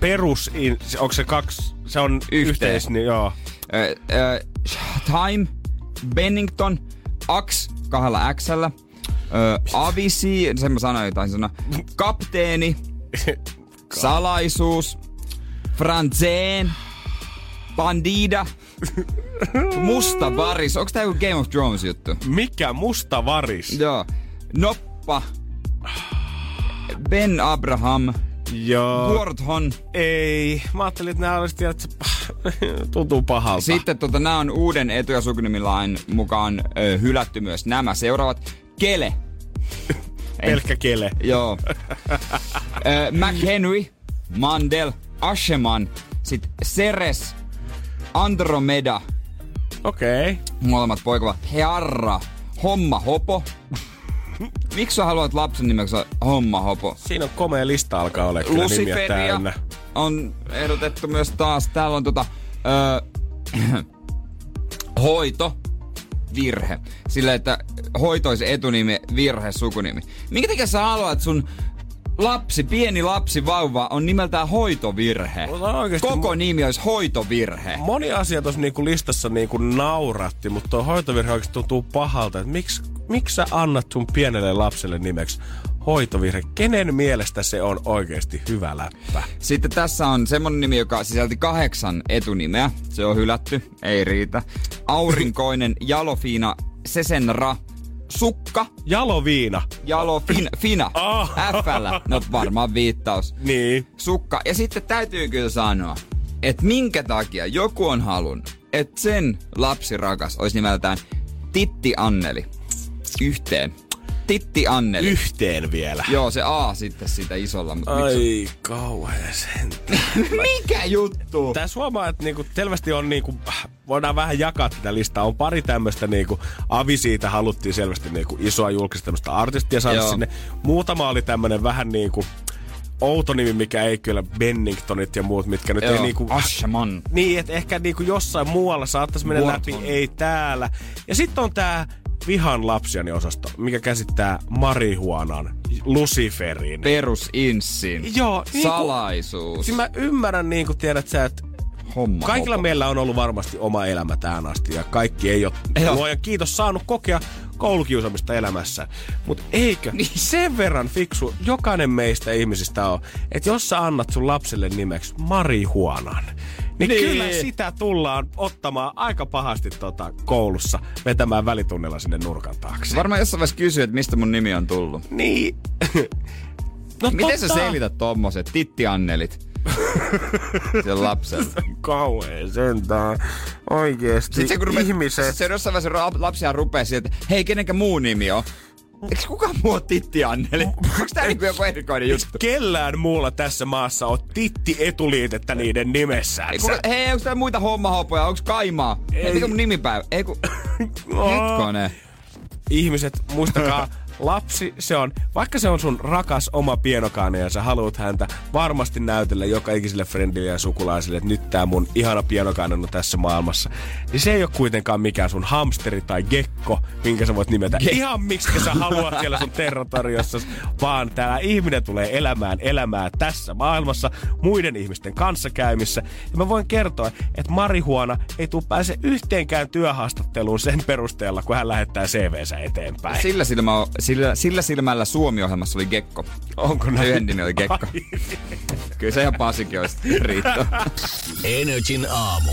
Perus, onko se kaksi, se on Yhteen. yhteis, niin joo. ö, ö, Time, Bennington, Ax kahdella Xllä, ö, Avisi, sen mä sanoin jotain sana, Kapteeni, Salaisuus, Franzeen, Bandida, Musta varis. Onks tää joku Game of Thrones juttu? Mikä musta varis? Joo. Noppa, Ben Abraham, Joo. Worthon. Ei. Mä ajattelin, että nämä olisi, että tuntuu pahalta. Sitten tota, nämä on uuden etu- ja sukunimilain mukaan ö, hylätty myös nämä seuraavat. Kele, Pelkkä kele. Joo. Ö, McHenry, Mandel, Asheman, sit Ceres, Andromeda, Okei. Okay. molemmat poikavat, Hearra, Homma Hopo. Miksi sä haluat lapsen nimeksi Homma Hopo? Siinä on komea lista alkaa olla kyllä nimiä Luciferia täynnä. on ehdotettu myös taas. Täällä on tota, ö, hoito, virhe. Sillä, että hoitoisi etunimi, virhe, sukunimi. Minkä takia sä haluat, että sun lapsi, pieni lapsi, vauva on nimeltään hoitovirhe? Mutta oikeesti Koko nimi olisi hoitovirhe. Moni asia tuossa niinku listassa niinku nauratti, mutta tuo hoitovirhe oikeasti tuntuu pahalta. Että miksi, miksi sä annat sun pienelle lapselle nimeksi hoitovirhe? Kenen mielestä se on oikeasti hyvä läppä? Sitten tässä on semmonen nimi, joka sisälti kahdeksan etunimeä. Se on hylätty, ei riitä. Aurinkoinen, Jalofiina, Sesenra, Sukka, Jaloviina. Jalo fin, Fina, Ah. F-llä. No varmaan viittaus. Niin. Sukka. Ja sitten täytyy kyllä sanoa, että minkä takia joku on halunnut, että sen lapsi rakas olisi nimeltään Titti Anneli. Yhteen. Titti Anneli. Yhteen vielä. Joo, se A sitten sitä isolla. Mutta miksi- Ai kauhean sen. Mikä juttu? Tää huomaa, että niinku selvästi on niinku, voidaan vähän jakaa tätä listaa. On pari tämmöistä niinku, Avi siitä haluttiin selvästi niinku isoa julkista tämmöistä artistia saada Joo. sinne. Muutama oli tämmönen vähän niinku outo nimi, mikä ei kyllä Benningtonit ja muut, mitkä nyt ei Joo, niinku... Ashaman. Niin, että ehkä niinku jossain muualla saattaisi mennä Wharton. läpi, ei täällä. Ja sitten on tää vihan lapsiani osasto, mikä käsittää marihuanan, Luciferin. Perusinssin. Joo, niinku- Salaisuus. Siis mä ymmärrän, niin kuin tiedät sä, että Homma. Kaikilla hopo. meillä on ollut varmasti oma elämä tähän asti ja kaikki ei ole, Joo. luojan kiitos, saanut kokea koulukiusaamista elämässä. Mutta eikö niin. sen verran fiksu jokainen meistä ihmisistä on, että jos sä annat sun lapselle nimeksi marihuanan, niin, Niin. niin kyllä sitä tullaan ottamaan aika pahasti tota koulussa vetämään välitunnilla sinne nurkan taakse. Varmaan jossain vaiheessa kysyy, että mistä mun nimi on tullut. niin. no Miten sä totta. selität tommoset Titti Annelit? Sen lapsen. Kauhea sentään. Oikeesti. Sitten se, kun rupeat, ihmiset. se jossain vaiheessa lapsia rupeaa sieltä, että hei, kenenkä muu nimi on? Eikö kukaan muu ole Titti Anneli? Onko tää niinku joku erikoinen juttu? kellään muulla tässä maassa on titti etuliitettä niiden nimessä. Ei, kuka, hei, onko täällä muita hommahopoja? Onko Kaimaa? Ei. Mikä mun nimipäivä? Ei ku... Hetkonen. Ihmiset, muistakaa, lapsi, se on, vaikka se on sun rakas oma pienokainen ja sä haluat häntä varmasti näytellä joka ikiselle friendille ja sukulaisille, että nyt tää mun ihana pienokainen on tässä maailmassa, niin se ei ole kuitenkaan mikään sun hamsteri tai gekko, minkä sä voit nimetä Ge- ihan miksi sä haluat siellä sun territoriossa, vaan tää ihminen tulee elämään elämää tässä maailmassa muiden ihmisten kanssakäymissä. Ja mä voin kertoa, että marihuana ei tuu pääse yhteenkään työhaastatteluun sen perusteella, kun hän lähettää CVnsä eteenpäin. Sillä, silmä, sillä, sillä silmällä Suomi-ohjelmassa oli Gekko. Onko näin? Yhden nimi oli Gekko. Kyllä se ihan Pasikin olisi riittää. Energin aamu.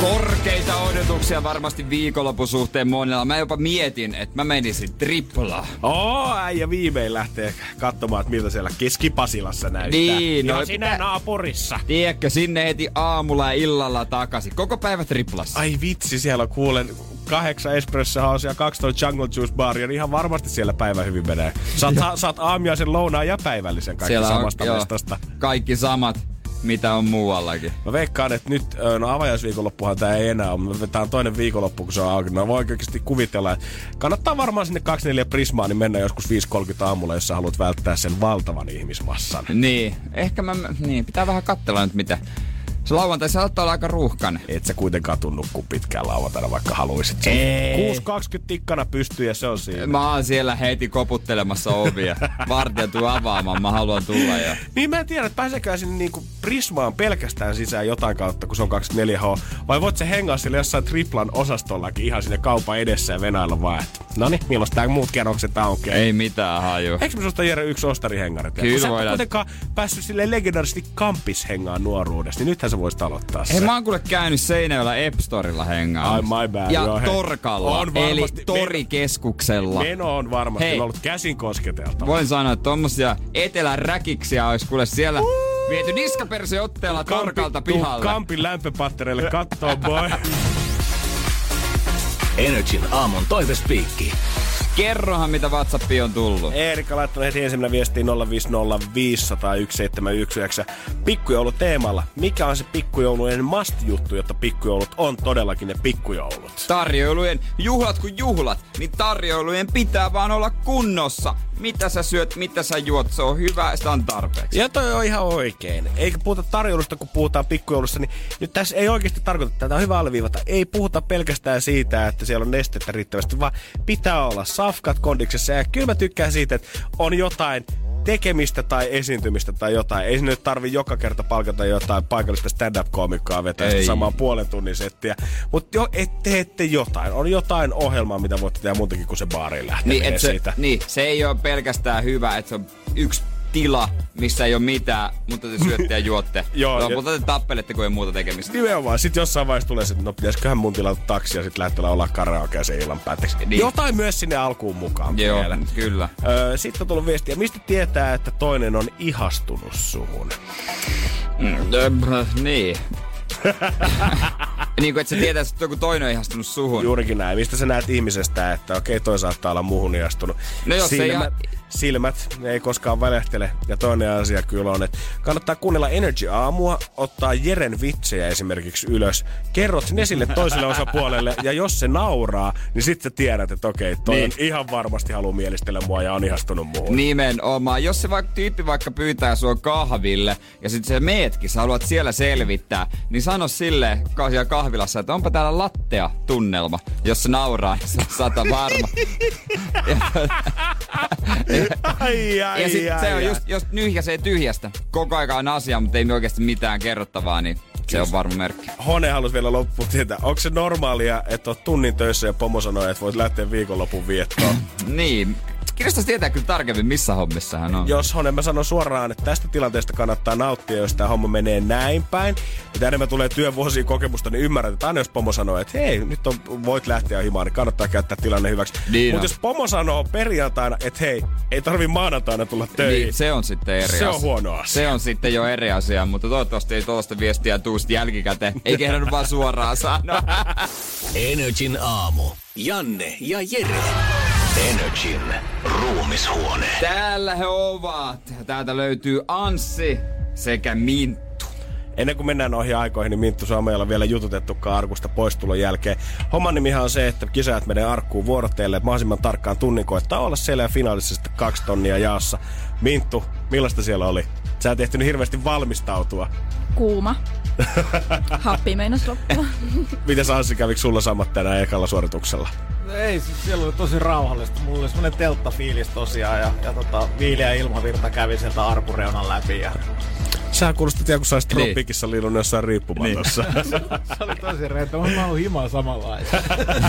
Korkeita odotuksia varmasti viikonlopun suhteen monella. Mä jopa mietin, että mä menisin triplaa. Oo, äijä viimein lähtee katsomaan, että miltä siellä Keski-Pasilassa näyttää. Niin, ja no, siinä pitää- naapurissa. Tiedätkö, sinne heti aamulla ja illalla takaisin. Koko päivä triplassa. Ai vitsi, siellä kuulen kahdeksan espresso house ja 12 jungle juice baria, niin ihan varmasti siellä päivä hyvin menee. Saat, saat aamiaisen, lounaan ja päivällisen kaikki Siellä on samasta joo, mestasta. kaikki samat, mitä on muuallakin. Mä veikkaan, että nyt, no avajaisviikonloppuhan tää ei enää ole, mutta tää on toinen viikonloppu, kun se on auki. No voi oikeasti kuvitella, että kannattaa varmaan sinne 24 Prismaan, niin mennä joskus 5.30 aamulla, jos sä haluat välttää sen valtavan ihmismassan. Niin, ehkä mä, niin, pitää vähän katsella nyt mitä. Se lauantai saattaa olla aika ruuhkan. Et sä kuitenkaan tunnu kuin pitkään lauantaina, vaikka haluisit. Ei. 6.20 tikkana pystyy ja se on siinä. Mä oon siellä heti koputtelemassa ovia. Vartija tuu avaamaan, mä haluan tulla ja... Niin mä en tiedä, että pääsekää sinne niinku Prismaan pelkästään sisään jotain kautta, kun se on 24H. Vai voit se hengaa sille jossain triplan osastollakin ihan sinne kaupan edessä ja venailla vaan, että no niin, milloin tää muut kerrokset aukeaa. Ei mitään haju. Eikö me susta Jere yksi ostarihengari? Kyllä Kun sä et voidaan. kuitenkaan päässyt sille legendaarisesti kampishengaan nuoruudessa, niin nythän sä voisit aloittaa Hei, sen. mä oon kuule käynyt Seinäjoella Epstorilla hengaan. Ai, my bad, Ja joo, hei. Torkalla, On eli varmasti. torikeskuksella. Meno on varmasti Hei. ollut käsin kosketeltava. Voin sanoa, että tommosia etelän räkiksiä olisi kuule siellä viety niskaperseotteella Torkalta tuu pihalle. Kampin lämpöpattereille kattoo, boy. Energin aamun toivespiikki. Kerrohan mitä WhatsAppi on tullut. Eerikka laittanut heti ensimmäinen viestiin 050501719. Pikkujoulu teemalla. Mikä on se pikkujoulujen must-juttu, jotta pikkujoulut on todellakin ne pikkujoulut? Tarjoilujen juhlat kuin juhlat, niin tarjoilujen pitää vaan olla kunnossa. Mitä sä syöt, mitä sä juot, se on hyvä, sitä on tarpeeksi. Ja toi on ihan oikein. Eikä puhuta tarjoulusta, kun puhutaan pikkujoulussa, niin nyt tässä ei oikeasti tarkoita, tätä on hyvä alleviivata. Ei puhuta pelkästään siitä, että siellä on nestettä riittävästi, vaan pitää olla safkat kondiksessa. Ja kyllä mä tykkään siitä, että on jotain tekemistä tai esiintymistä tai jotain. Ei sinne nyt tarvi joka kerta palkata jotain paikallista stand-up-komikkoa vetää sitä Ei. samaan puolen tunnin settiä. Mutta jo, et teette jotain. On jotain ohjelmaa, mitä voitte tehdä muutakin kuin se baariin Niin, lähteminen et se, siitä. niin, se ei ole pelkästään hyvä, että se on yksi tila, missä ei ole mitään, mutta te syötte ja juotte. Joo, Lopulta te tappelette, kun ei muuta tekemistä. Nimenomaan. Sitten jossain vaiheessa tulee se, että no pitäisiköhän mun tilata taksi ja sitten lähteä olla karaokea sen illan päätteeksi. Niin. Jotain myös sinne alkuun mukaan Joo, vielä. kyllä. Öö, sitten on tullut viestiä, mistä tietää, että toinen on ihastunut suhun? Mm, niin. niin kuin, että sä tietää, että joku toinen on ihastunut suhun. Juurikin näin. Mistä sä näet ihmisestä, että okei, toi saattaa olla muuhun ihastunut. No jos ei silmät, silmät, ne ei koskaan välehtele. Ja toinen asia kyllä on, että kannattaa kuunnella Energy Aamua, ottaa Jeren vitsejä esimerkiksi ylös. Kerrot ne sille toiselle osapuolelle, ja jos se nauraa, niin sitten sä tiedät, että okei, toi Niin. on ihan varmasti haluaa mielistellä mua ja on ihastunut muuhun. Nimenomaan. Jos se vaikka tyyppi vaikka pyytää sua kahville ja sitten se meetkin, sä haluat siellä selvittää, niin sano sille siellä kahvilassa, että onpa täällä lattea tunnelma. Jos se nauraa, niin se on sata varma. Ai, ai, ja sit ai, se on ai. just, jos nyhjäsee tyhjästä. Koko aika on asia, mutta ei oikeasti mitään kerrottavaa, niin se on varma merkki. Hone halusi vielä loppuun tietää, onko se normaalia, että oot tunnin töissä ja pomo sanoo, että voit lähteä viikonlopun viettoon? Niin. Kiinnostaisi tietää kyllä tarkemmin, missä hommissa hän on. Jos Hone, mä sanon suoraan, että tästä tilanteesta kannattaa nauttia, jos tämä homma menee näin päin. Mitä enemmän tulee työvuosien kokemusta, niin ymmärrät, että aina jos pomo sanoo, että hei, nyt on, voit lähteä himaan, niin kannattaa käyttää tilanne hyväksi. Niin Mutta on. jos pomo sanoo perjantaina, että hei, ei tarvi maanantaina tulla töihin. Niin, se on sitten eri Se asia. on huono asia. Se on sitten jo eri asia, mutta toivottavasti ei tuollaista viestiä tuu sit jälkikäteen. Ei kehdannut vaan suoraan sanoa. Energin aamu. Janne ja Jere. Energin ruumishuone. Täällä he ovat. Täältä löytyy Anssi sekä Minttu. Ennen kuin mennään noihin aikoihin, niin Minttu ole vielä jututettukaan arkusta poistulon jälkeen. Homman nimihan on se, että kisajat menee arkkuun vuorotteelle, että mahdollisimman tarkkaan tunnin koettaa olla siellä ja finaalissa sitten kaksi tonnia jaossa. Minttu, millaista siellä oli? Sä et ehtinyt hirveästi valmistautua. Kuuma. Happi meinas loppua. Miten Anssi kävikö sulla samat tänään ekalla suorituksella? Ei, siis siellä oli tosi rauhallista. Mulla oli semmonen telttafiilis tosiaan ja, ja tota, viileä ilmavirta kävi sieltä arkureunan läpi. Ja... Sä kuulostit ihan kun sä olisit Niin. Tropiikissa liilunut jossain riippumatossa. Se oli tosi rento. Mä oon himaa samanlaista.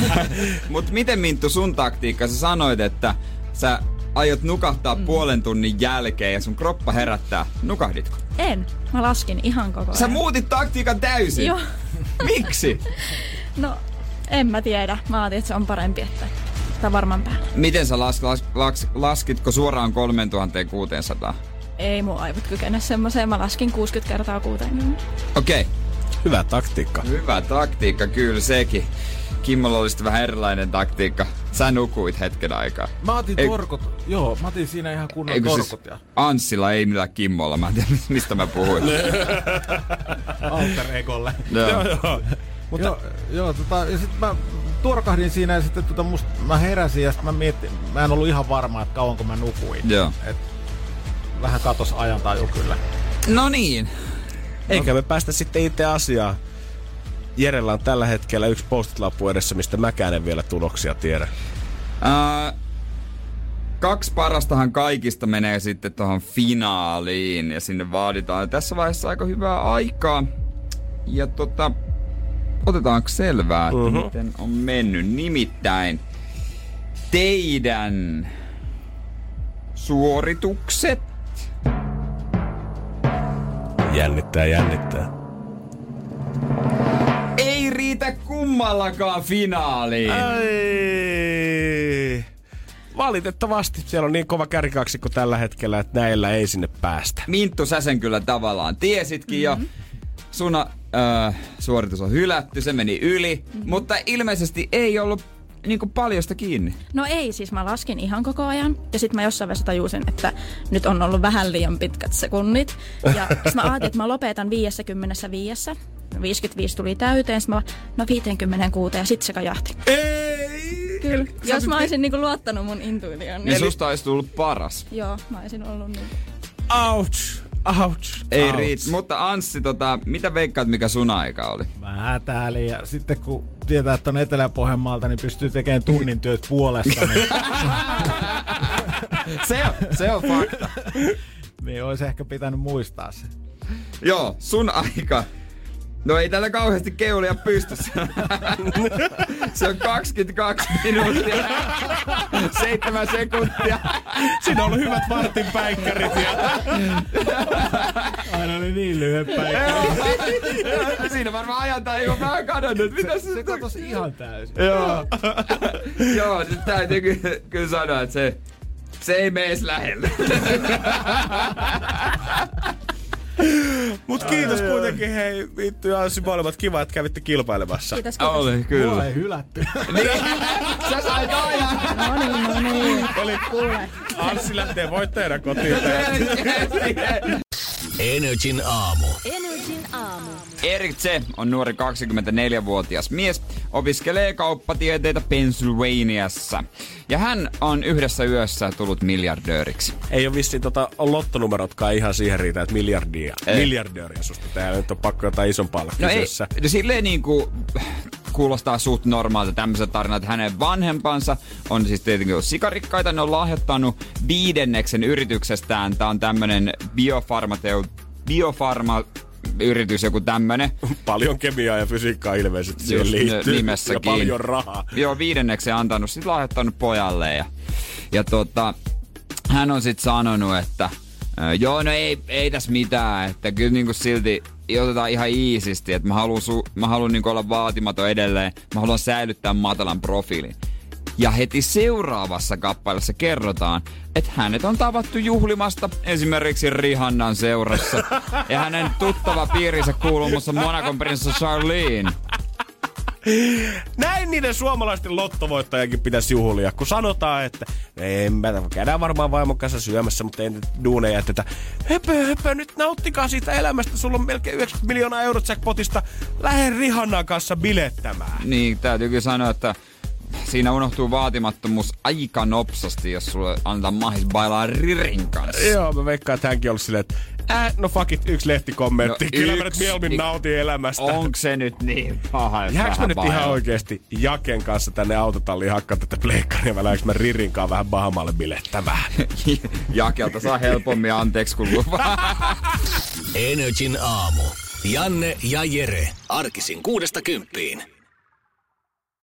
Mut miten Minttu sun taktiikka? Sä sanoit, että sä aiot nukahtaa mm. puolen tunnin jälkeen ja sun kroppa herättää. Nukahditko? En. Mä laskin ihan koko ajan. Sä muutit taktiikan täysin. Joo. Miksi? No, en mä tiedä. Mä ajattelin, että se on parempi, että tää varmaan päällä. Miten sä las, las, las, laskitko suoraan 3600? Ei mun aivot kykene semmoiseen. Mä laskin 60 kertaa 60. Okei. Okay. Hyvä taktiikka. Hyvä taktiikka, kyllä sekin. Kimmolla oli sitten vähän erilainen taktiikka. Sä nukuit hetken aikaa. Mä otin Ei- torkut. Joo, mä otin siinä ihan kunnon Eikö torkut. siis ja Anssilla ei mitään Kimmolla, mä en tiedä mistä mä puhuin. alter egolle. Joo. Joo. Mutta... Joo, joo tota, ja sit mä tuorkahdin siinä ja sitten tota musta, mä heräsin ja sit mä mietin, mä en ollut ihan varma, että kauanko mä nukuin. Joo. Et vähän katos ajantaju kyllä. No niin. Eikä me päästä sitten itse asiaan. Jerellä on tällä hetkellä yksi postit-lappu edessä, mistä mäkään en vielä tuloksia tiedä. Ää, kaksi parastahan kaikista menee sitten tuohon finaaliin ja sinne vaaditaan tässä vaiheessa aika hyvää aikaa. Ja tota, otetaanko selvää, että Mhm. miten on mennyt. Nimittäin teidän suoritukset Jännittää, jännittää. ei riitä kummallakaan finaaliin. Ai. Valitettavasti. Siellä on niin kova kärkikaksikko tällä hetkellä, että näillä ei sinne päästä. Minttu, sä sen kyllä tavallaan tiesitkin mm-hmm. jo. Sun äh, suoritus on hylätty, se meni yli, mm-hmm. mutta ilmeisesti ei ollut niinku paljosta kiinni? No ei, siis mä laskin ihan koko ajan. Ja sitten mä jossain vaiheessa tajusin, että nyt on ollut vähän liian pitkät sekunnit. Ja sitten mä ajattelin, että mä lopetan 55. 55 tuli täyteen, sitten mä no 56 ja sitten se kajahti. Ei! Kyllä. Jos mä olisin niinku luottanut mun intuitioon. Niin susta olisi tullut paras. Joo, mä olisin ollut niin. Ouch! Ouch! Ei ouch. riitä. Mutta Anssi, tota, mitä veikkaat, mikä sun aika oli? Mä hätäilin ja sitten kun tietää, että on Etelä-Pohjanmaalta, niin pystyy tekemään tunnin työt puolesta. Niin, Se on, se on fakta. niin olisi ehkä pitänyt muistaa se. Joo, sun aika. No ei täällä kauheasti keulia pystyssä. se on 22 minuuttia. 7 sekuntia. Siinä on ollut hyvät vartin päikkärit ja Aina oli niin lyhyet päivät. Siinä varmaan ajantaju on vähän kadonnut. Mitä se, Se katosi ihan täysin. Joo. Joo, nyt täytyy kyllä, kyllä sanoa, että se, se ei mene lähelle. Mut kiitos kuitenkin hei vittu ja Anssi molemmat kiva, että kävitte kilpailemassa. Kiitos, kiitos. Oli, Mua kyllä. ei hylätty. Niin, sä sait ajan. No niin, no niin. Eli Kuule. Anssi lähtee voittajana kotiin. Energin aamu. Energin aamu. Erik Z on nuori 24-vuotias mies, opiskelee kauppatieteitä Pennsylvaniassa. Ja hän on yhdessä yössä tullut miljardööriksi. Ei ole vissiin tota lottonumerotkaan ihan siihen riitä, että miljardia, Ei. miljardööriä susta tehdään. Nyt on pakko jotain isompaa olla No ei, kyseessä. no silleen niinku kuulostaa suht normaalta tämmöiset tarinat. Hänen vanhempansa on siis tietenkin ollut sikarikkaita. Ne on lahjoittanut viidenneksen yrityksestään. Tää on tämmönen biofarmateu, biofarma yritys, joku tämmönen. Paljon kemiaa ja fysiikkaa ilmeisesti siihen liittyy. nimessäkin. Ja paljon rahaa. Joo, viidenneksen antanut, sit lahjoittanut pojalle ja, ja tota, hän on sit sanonut, että joo, no ei, ei tässä mitään, että kyllä niinku silti otetaan ihan iisisti, että mä haluan, su, mä haluan niinku olla vaatimaton edelleen, mä haluan säilyttää matalan profiilin. Ja heti seuraavassa kappaleessa kerrotaan, että hänet on tavattu juhlimasta esimerkiksi Rihannan seurassa. Ja hänen tuttava piirinsä kuuluu muassa Monakon prinsessa Charlene. Näin niiden suomalaisten lottovoittajakin pitäisi juhlia, kun sanotaan, että en mä, käydään varmaan vaimon kanssa syömässä, mutta ei nyt duuneja jätetä. Höpö, höpö, nyt nauttikaa siitä elämästä, sulla on melkein 90 miljoonaa eurot jackpotista. Lähde Rihannan kanssa bilettämään. Niin, täytyy kyllä sanoa, että siinä unohtuu vaatimattomuus aika nopsasti, jos sulle antaa mahis bailaa Ririn kanssa. Joo, mä veikkaan, että hänkin olisi silleen, että äh, no fuck it, yksi lehtikommentti. No Kyllä mä nyt yksi. mieluummin nautin elämästä. Onko se nyt niin paha? jos Jääks mä nyt ihan bailaa? oikeesti Jaken kanssa tänne autotalliin hakkaa tätä pleikkaria vai mä Ririnkaan vähän Bahamalle bilettämään? Jakelta saa helpommin anteeksi kuin luvaa. Energin aamu. Janne ja Jere. Arkisin kuudesta kymppiin.